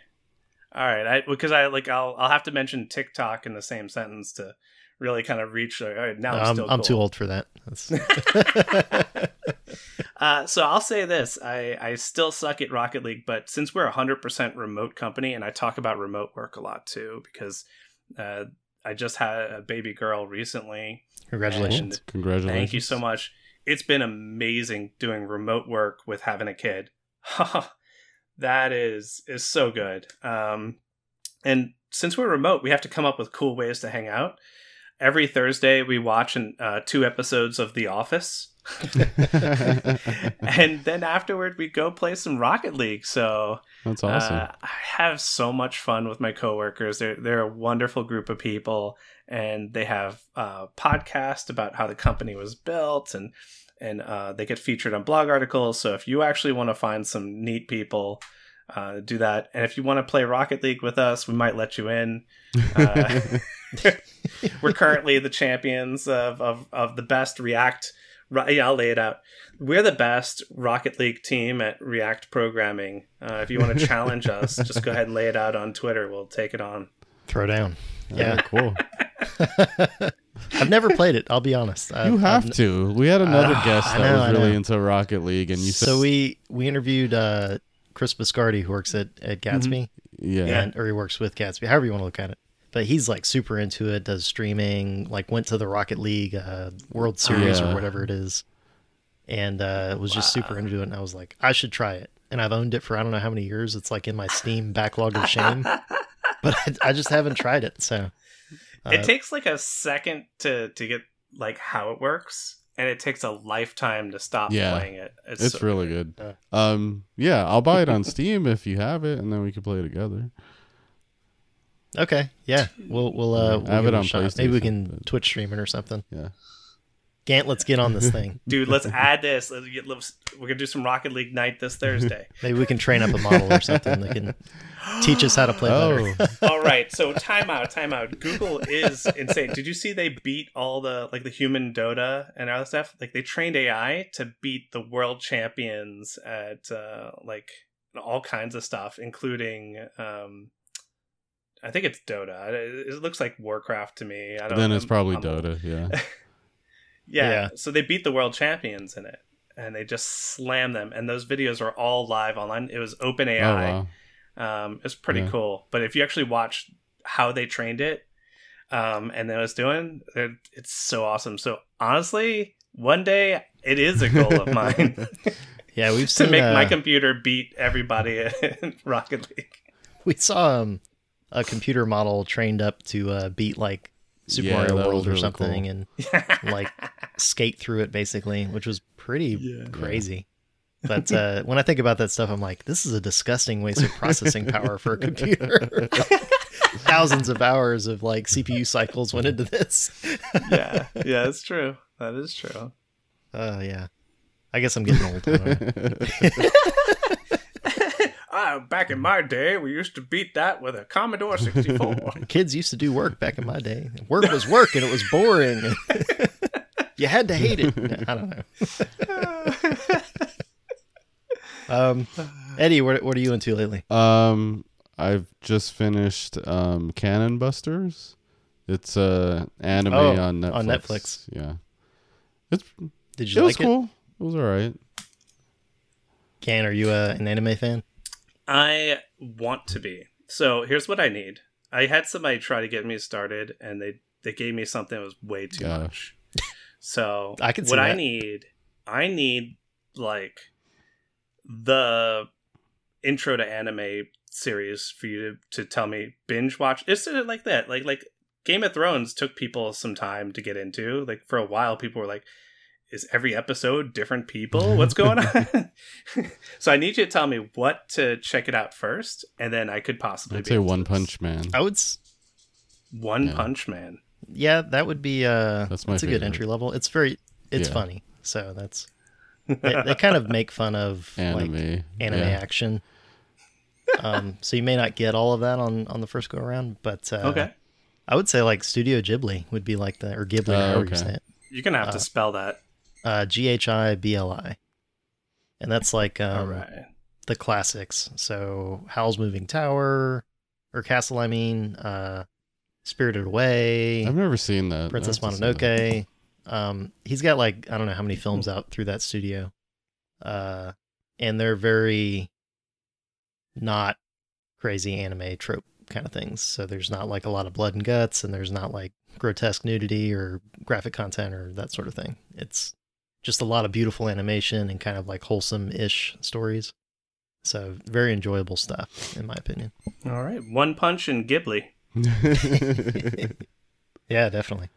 D: All right. I because I like I'll I'll have to mention TikTok in the same sentence to really kind of reach. Like, all right, now I'm,
C: I'm,
D: still
C: I'm
D: cool.
C: too old for that. That's-
D: Uh, so I'll say this: I I still suck at Rocket League, but since we're a hundred percent remote company, and I talk about remote work a lot too, because uh, I just had a baby girl recently.
C: Congratulations.
A: Congratulations.
D: Thank you so much. It's been amazing doing remote work with having a kid. that is is so good. Um, and since we're remote, we have to come up with cool ways to hang out. Every Thursday, we watch an, uh, two episodes of The Office, and then afterward, we go play some Rocket League. So
A: That's awesome.
D: uh, I have so much fun with my coworkers. They're they're a wonderful group of people, and they have a podcast about how the company was built, and and uh, they get featured on blog articles. So if you actually want to find some neat people, uh, do that. And if you want to play Rocket League with us, we might let you in. Uh, we're currently the champions of, of, of the best React. Yeah, I'll lay it out. We're the best Rocket League team at React programming. Uh, if you want to challenge us, just go ahead and lay it out on Twitter. We'll take it on.
C: Throw down.
A: yeah,
C: Yeah.
A: cool.
C: I've never played it. I'll be honest. I've-
A: You have
C: I've-
A: to. We had another
C: Ah,
A: guest
C: I
A: that
C: know,
A: was really into Rocket League, and you said,
C: So we we interviewed uh, Chris Biscardi, who works at at Gatsby,
A: yeah,
D: Yeah.
C: and or he works with Gatsby, however you want to look at it. But he's like super into it. Does streaming. Like went to the Rocket League uh, World Series
A: Yeah.
C: or whatever it is, and uh, was just super into it. And I was like, I should try it. And I've owned it for I don't know how many years. It's like in my Steam backlog of shame, but I, I just haven't tried it. So uh,
D: it takes like a second to, to get like how it works, and it takes a lifetime to stop
A: Yeah.
D: playing it. It's,
A: it's
D: so
A: really good. Um, yeah, I'll buy it on Steam if you have it, and then we can play it together.
C: Okay, yeah, we'll we'll uh, we'll
A: have it on
C: shot. Maybe we can
A: but-
C: Twitch stream it or something.
A: Yeah.
C: Gant, let's get on this thing.
D: Dude, let's add this. Let's get, let's, we're gonna do some Rocket League night this Thursday.
C: Maybe we can train up a model or something that can teach us how to play
A: Oh,
C: better.
D: all right, so timeout, timeout. Google is insane. Did you see they beat all the like the human Dota and other stuff? Like they trained AI to beat the world champions at uh, like all kinds of stuff, including um, I think it's Dota. It, it looks like Warcraft to me. I don't.
A: then it's
D: I'm-
A: probably
D: I'm-
A: Dota. Yeah.
D: Yeah.
C: Yeah.
D: So they beat the world champions in it, and they just slammed them. And those videos are all live online. It was
A: Oh
D: OpenAI.
A: wow.
D: Um, it's pretty
A: Yeah.
D: cool. But if you actually watch how they trained it, um, and then it's doing, it, it's so awesome. So honestly, one day it is a goal of mine
C: Yeah, we've
D: to
C: seen.
D: make my
C: uh,
D: computer beat everybody in Rocket League.
C: we saw um, a computer model trained up to uh, beat like Super
A: Yeah,
C: Mario World
A: was
C: or something,
A: cool.
C: and like skate through it basically, which was pretty
D: Yeah.
C: crazy. But uh, when I think about that stuff, I'm like, this is a disgusting waste of processing power for a computer. Thousands of hours of like CPU cycles went into this.
D: yeah, yeah, it's true. That is true.
C: Oh yeah, I guess I'm getting old. I.
D: Ah, back in my day, we used to beat that with a Commodore 64.
C: Kids used to do work back in my day. Work was work, and it was boring. you had to hate it. I don't know. Um, Eddie, what, what are you into lately?
A: Um, I've just finished um Cannon Busters. It's a anime
C: Oh,
A: on Netflix.
C: on Netflix.
A: Yeah. It's
C: Did
A: it
C: you
A: was
C: like it?
A: cool. It was all right.
C: Can, are you uh, an anime fan?
D: I want to be. So here's what I need. I had somebody try to get me started, and they they gave me something that was way too
A: Yeah.
D: much. So
C: I can see
D: what I need. I need like the intro to anime series for you to, to tell me binge watch. It's like that. Like like Game of Thrones took people some time to get into. Like for a while, people were like, "Is every episode different people? What's going on?" so I need you to tell me what to check it out first, and then I could possibly
A: I'd
D: be
A: say
D: into
A: One
D: this.
A: Punch Man.
C: I would. S-
D: One
A: Yeah.
D: Punch Man.
C: yeah, that would be. Uh,
A: That's my
C: that's a good entry level. It's very. It's
A: Yeah.
C: funny. So that's. They, they kind of make fun of
A: Anime.
C: like anime
A: yeah.
C: action. Um, so you may not get all of that on on the first go around, but uh,
D: Okay,
C: I would say like Studio Ghibli would be like the or Ghibli, however you
A: okay.
C: say it.
D: you're gonna have
C: Uh,
D: to spell that.
C: Uh, G H I B L I, and that's like um,
D: All right.
C: the classics. So Howl's Moving Tower or Castle, I mean, uh, Spirited Away,
A: I've never seen that.
C: Princess
A: have that.
C: Mononoke. Um, he's got like I don't know how many films out through that studio, uh, and they're very not crazy anime trope kind of things. So there's not like a lot of blood and guts, and there's not like grotesque nudity or graphic content or that sort of thing. It's just a lot of beautiful animation and kind of like wholesome ish stories. So very enjoyable stuff, in my opinion.
D: All right. One Punch and Ghibli.
C: Yeah, definitely.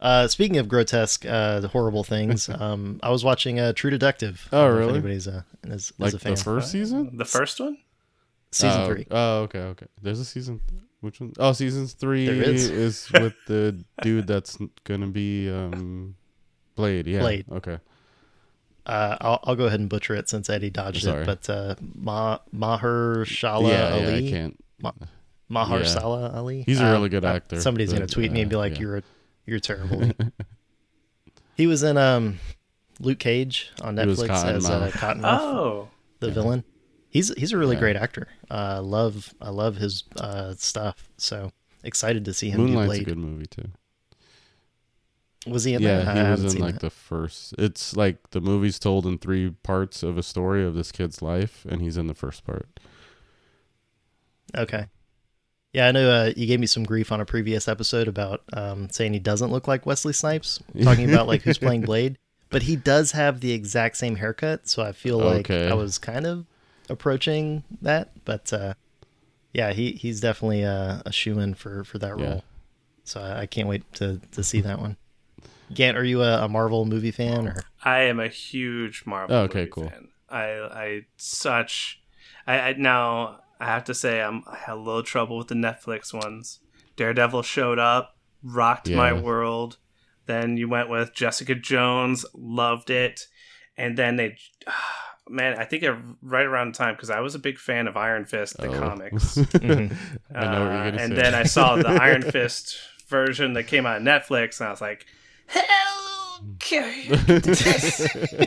C: Uh, speaking of grotesque, uh, the horrible things, um, I was watching uh, True Detective.
A: Oh,
C: I if
A: really?
C: Anybody's a, is,
A: like
C: is a fan.
A: the first season?
D: The first one?
C: Season
A: oh,
C: three.
A: Oh, okay, okay. There's a season. Which one? Oh, season three
C: There is.
A: is with the dude that's gonna be um Blade. Yeah.
C: Blade.
A: Okay.
C: Uh, I'll, I'll go ahead and butcher it since Eddie dodged
A: Sorry.
C: it. But uh, Ma, Maher Shala
A: yeah, yeah. I can't.
C: Maher
A: yeah.
C: Sala Ali.
A: He's a
C: Um,
A: really good
C: uh,
A: actor,
C: Somebody's gonna
A: but,
C: tweet me and be
A: uh,
C: like,
A: yeah.
C: "You're you're terrible." he was in um, Luke Cage on
A: He was
C: Netflix as uh,
A: Cottonmouth.
C: Cottonmouth.
D: Oh.
C: the villain. He's he's a really
A: Yeah.
C: great actor. Uh, love I love his uh, stuff. So excited to see him do
A: Moonlight's a good movie too.
C: Was he in
A: yeah,
C: that?
A: He was in like
C: that.
A: the first. It's like the movie's told in three parts of a story of this kid's life, and he's in the first part.
C: Okay. Yeah, I know uh, you gave me some grief on a previous episode about um, saying he doesn't look like Wesley Snipes, talking about like who's playing Blade, but he does have the exact same haircut, so I feel like
A: Okay.
C: I was kind of approaching that, but uh, yeah, he he's definitely a, a shoe in for for that
A: Yeah.
C: role. So I, I can't wait to to see that one. Gant, are you a, a Marvel movie fan or?
D: I am a huge Marvel
A: Oh, okay,
D: movie
A: cool.
D: fan. I I such I, I now I have to say I'm, I had a little trouble with the Netflix ones. Daredevil showed up, rocked my world. Then you went with Jessica Jones, loved it, and then they, man, I think it, right around the time because I was a big fan of Iron Fist, the
A: Oh.
D: comics.
C: Mhm.
A: I know what you're
D: Uh,
A: gonna say.
D: and
A: say.
D: then I saw the Iron Fist version that came out on Netflix, and I was like, "Hell, okay."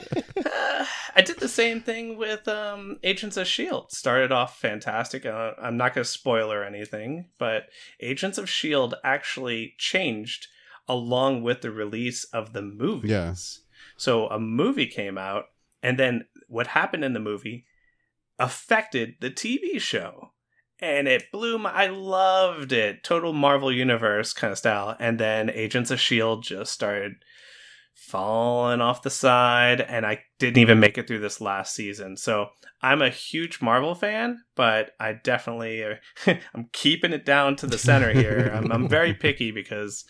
D: Uh, I did the same thing with um, Agents of Shield. Started off fantastic. Uh, I'm not going to spoil or anything, but Agents of Shield actually changed along with the release of the movies.
A: Yes.
D: So a movie came out, and then what happened in the movie affected the TV show. And it blew my. I loved it. Total Marvel Universe kind of style. And then Agents of S.H.I.E.L.D. just started falling off the side, and I didn't even make it through this last season. So I'm a huge Marvel fan, but I definitely. Uh, I'm keeping it down to the center here. I'm, I'm very picky because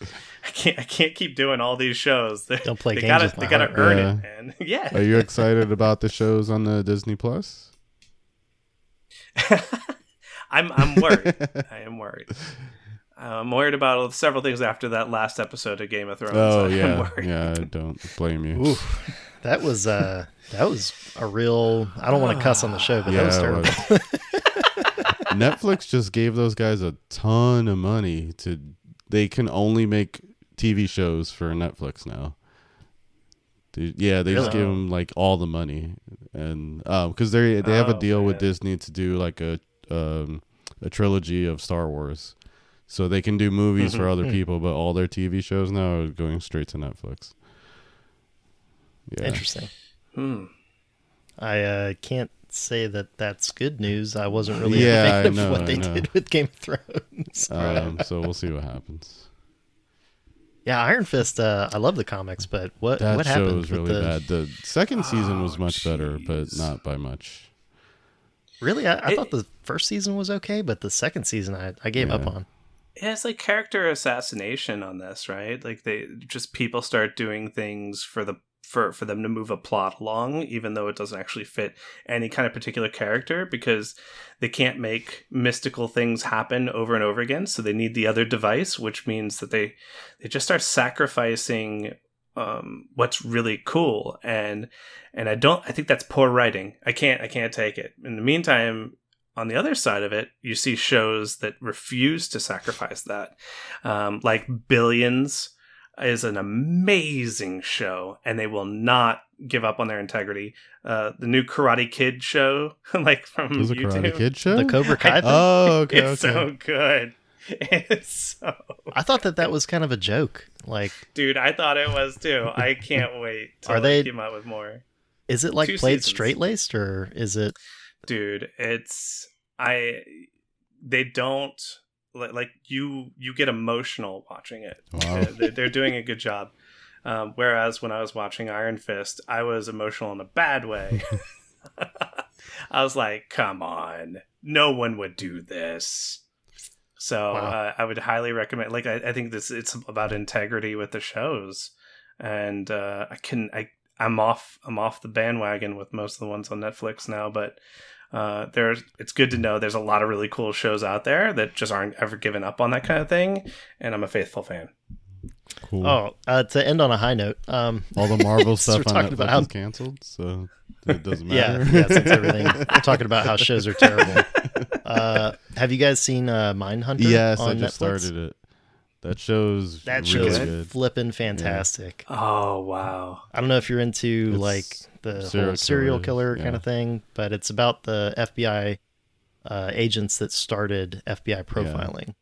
D: I can't. I can't keep doing all these shows. They,
C: Don't play
D: they
C: games
D: gotta,
C: with my
D: They gotta
C: heart.
D: earn
A: Yeah.
D: it, man. Yeah.
A: Are you excited about the shows on the Disney Plus?
D: I'm I'm worried. I am worried. I'm worried about several things after that last episode of Game of Thrones.
A: Oh
D: I'm
A: yeah,
D: worried.
A: yeah. I don't blame you.
C: Ooh, that was uh, that was a real. I don't want to cuss on the show, but that was terrible.
A: was. Netflix just gave those guys a ton of money to. They can only make TV shows for Netflix now. They- yeah, they just
C: Really?
A: give them like all the money, and because they they have a
D: Oh,
A: deal with. Disney to do like a um, a trilogy of Star Wars, so they can do movies for
D: Mhm.
A: other
C: Hmm.
A: people, but all their TV shows now are going straight to Netflix. Yeah,
C: Interesting.
D: Hmm.
C: I uh, can't say that that's good news. I wasn't really
A: Yeah,
C: a fan
A: I
C: of what
A: I
C: they
A: know.
C: did with Game of Thrones.
A: um, so we'll see what happens.
C: yeah, Iron Fist. Uh, I love the comics, but what
A: That
C: what
A: show
C: happened
A: was
C: with
A: really
C: the,
A: bad. The second season was
D: Oh,
A: much better, but not by much.
C: Really, I, I
D: It-
C: thought the first season was okay, but the second season I, I gave up on.
A: Yeah.
C: on.
D: It's like character assassination on this, right? Like they just people start doing things for the for for them to move a plot along, even though it doesn't actually fit any kind of particular character, because they can't make mystical things happen over and over again. So they need the other device, which means that they they just start sacrificing um, what's really cool and and I don't I think that's poor writing. I can't I can't take it. In the meantime, on the other side of it, you see shows that refuse to sacrifice that, um, like Billions is an amazing show, and they will not give up on their integrity. Uh, the new Karate Kid show, like from
A: There's a
D: YouTube,
A: Karate Kid show.
C: The Cobra Kai. thing?
A: Oh, okay,
D: it's
A: okay.
D: so good. It's so
C: I thought that that was kind of a joke. Like,
D: dude. I thought it was too. I can't wait. Till
C: Are they-
D: they come out with more?
C: is it like
D: Two
C: played straight laced or is it?
D: dude it's i they don't like you you get emotional watching it
A: Wow.
D: they're, they're doing a good job um, whereas when i was watching iron fist i was emotional in a bad way i was like come on no one would do this so
C: Wow.
D: uh, i would highly recommend like I, I think this it's about integrity with the shows. And uh, i can i i'm off i'm off the bandwagon with most of the ones on netflix now but uh, there's it's good to know there's a lot of really cool shows out there that just aren't ever given up on that kind of thing. And i'm a faithful fan
A: Cool.
C: Oh, uh, to end on a high note. Um,
A: All the Marvel
C: So we're
A: stuff on
C: talking
A: Netflix
C: about how-
A: is canceled, so it doesn't matter.
C: yeah. Since everything we're talking about how shows are terrible. Uh, have you guys seen uh, Mindhunter?
A: yes,
C: on
A: I just
C: Netflix?
A: started it. That show's
C: That
A: really
C: show's
A: good.
C: flipping fantastic.
D: oh wow
C: I don't know if you're into
A: It's
C: like the
A: serial
C: whole serial
A: killers,
C: killer kind of thing, but it's about the FBI uh, agents that started FBI profiling.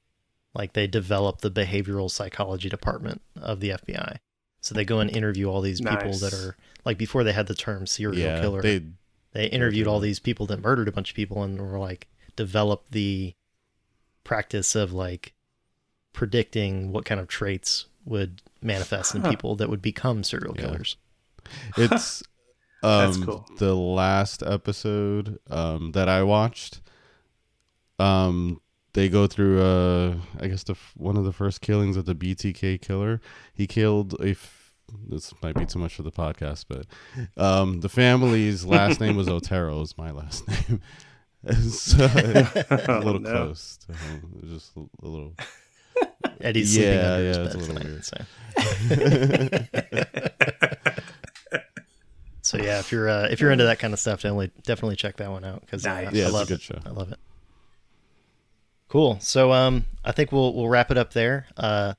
C: Like they developed the behavioral psychology department of the FBI. So they go and interview all these people
D: Nice.
C: that are like before they had the term serial
A: yeah,
C: killer.
A: they
C: they interviewed all these people that murdered a bunch of people and were like developed the practice of like predicting what kind of traits would manifest in people that would become serial
A: Yeah.
C: killers.
A: it's
D: That's
A: um
D: cool.
A: the last episode um that I watched um they go through uh I guess the f- one of the first killings of the BTK killer he killed a f- this might be too much for the podcast but um the family's last name was Otero is my last name so, a
D: Oh,
A: little
D: no.
A: close. To home. Just a, a little.
C: Eddie's sleeping
A: Yeah, yeah, it's a little
C: tonight. So. so yeah, if you're uh, if you're into that kind of stuff, definitely definitely check that one out because
D: Nice.
A: Yeah,
C: I
A: a
C: love
A: good
C: it.
A: show.
C: I love it. Cool. So um, I think we'll we'll wrap it up there. Uh,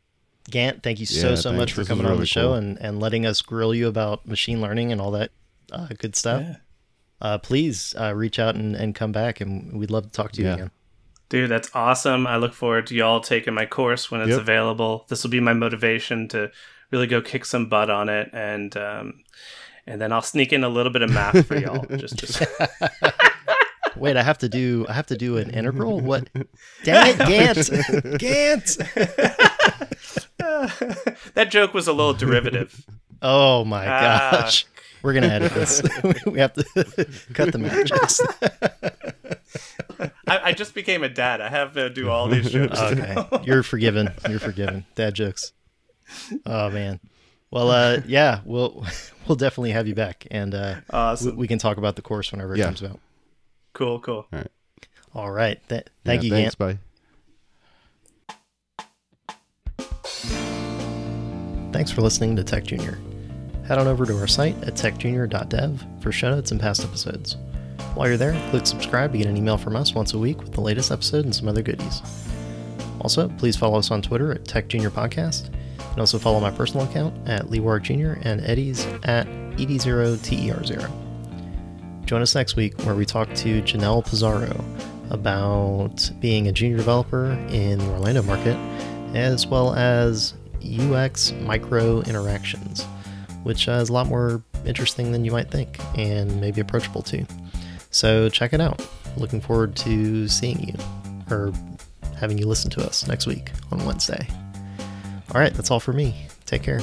C: Gant, thank you so
A: Yeah,
C: so much
A: thanks.
C: for
A: This was
C: coming on the show
A: cool.
C: and and letting us grill you about machine learning and all that uh, good stuff.
D: Yeah.
C: Uh, please uh, reach out and, and come back, and we'd love to talk to you
A: Yeah.
C: again.
D: Dude, that's awesome. I look forward to y'all taking my course when it's
A: Yep.
D: available. This will be my motivation to really go kick some butt on it and um and then I'll sneak in a little bit of math for y'all. Just, just
C: Wait, I have to do I have to do an integral. What? Dang it, Gant! Gant!
D: that joke was a little derivative.
C: Oh my
D: Ah.
C: gosh. We're gonna edit this. we have to cut the matches.
D: I, I just became a dad. I have to do all these jokes.
C: Okay. You're forgiven. You're forgiven. Dad jokes. Oh man. Well uh yeah, we'll we'll definitely have you back and uh we, we can talk about the course whenever it
A: Yeah.
C: comes out.
D: Cool, cool.
C: All right. Th- thank
A: Yeah,
C: you,
A: Thanks.
C: Gant.
A: Bye.
C: Thanks for listening to Tech Junior. Head on over to our site at techjunior.dev for show notes and past episodes. While you're there, click subscribe to get an email from us once a week with the latest episode and some other goodies. Also, please follow us on Twitter at Tech Junior Podcast, and also follow my personal account at Lee Warwick Jr. and Eddie's at E ED0TER0. Join us next week where we talk to Janelle Pizarro about being a junior developer in the Orlando market, as well as UX micro interactions, which uh, is a lot more interesting than you might think and maybe approachable too. So check it out. Looking forward to seeing you or having you listen to us next week on Wednesday. All right, that's all for me. Take care.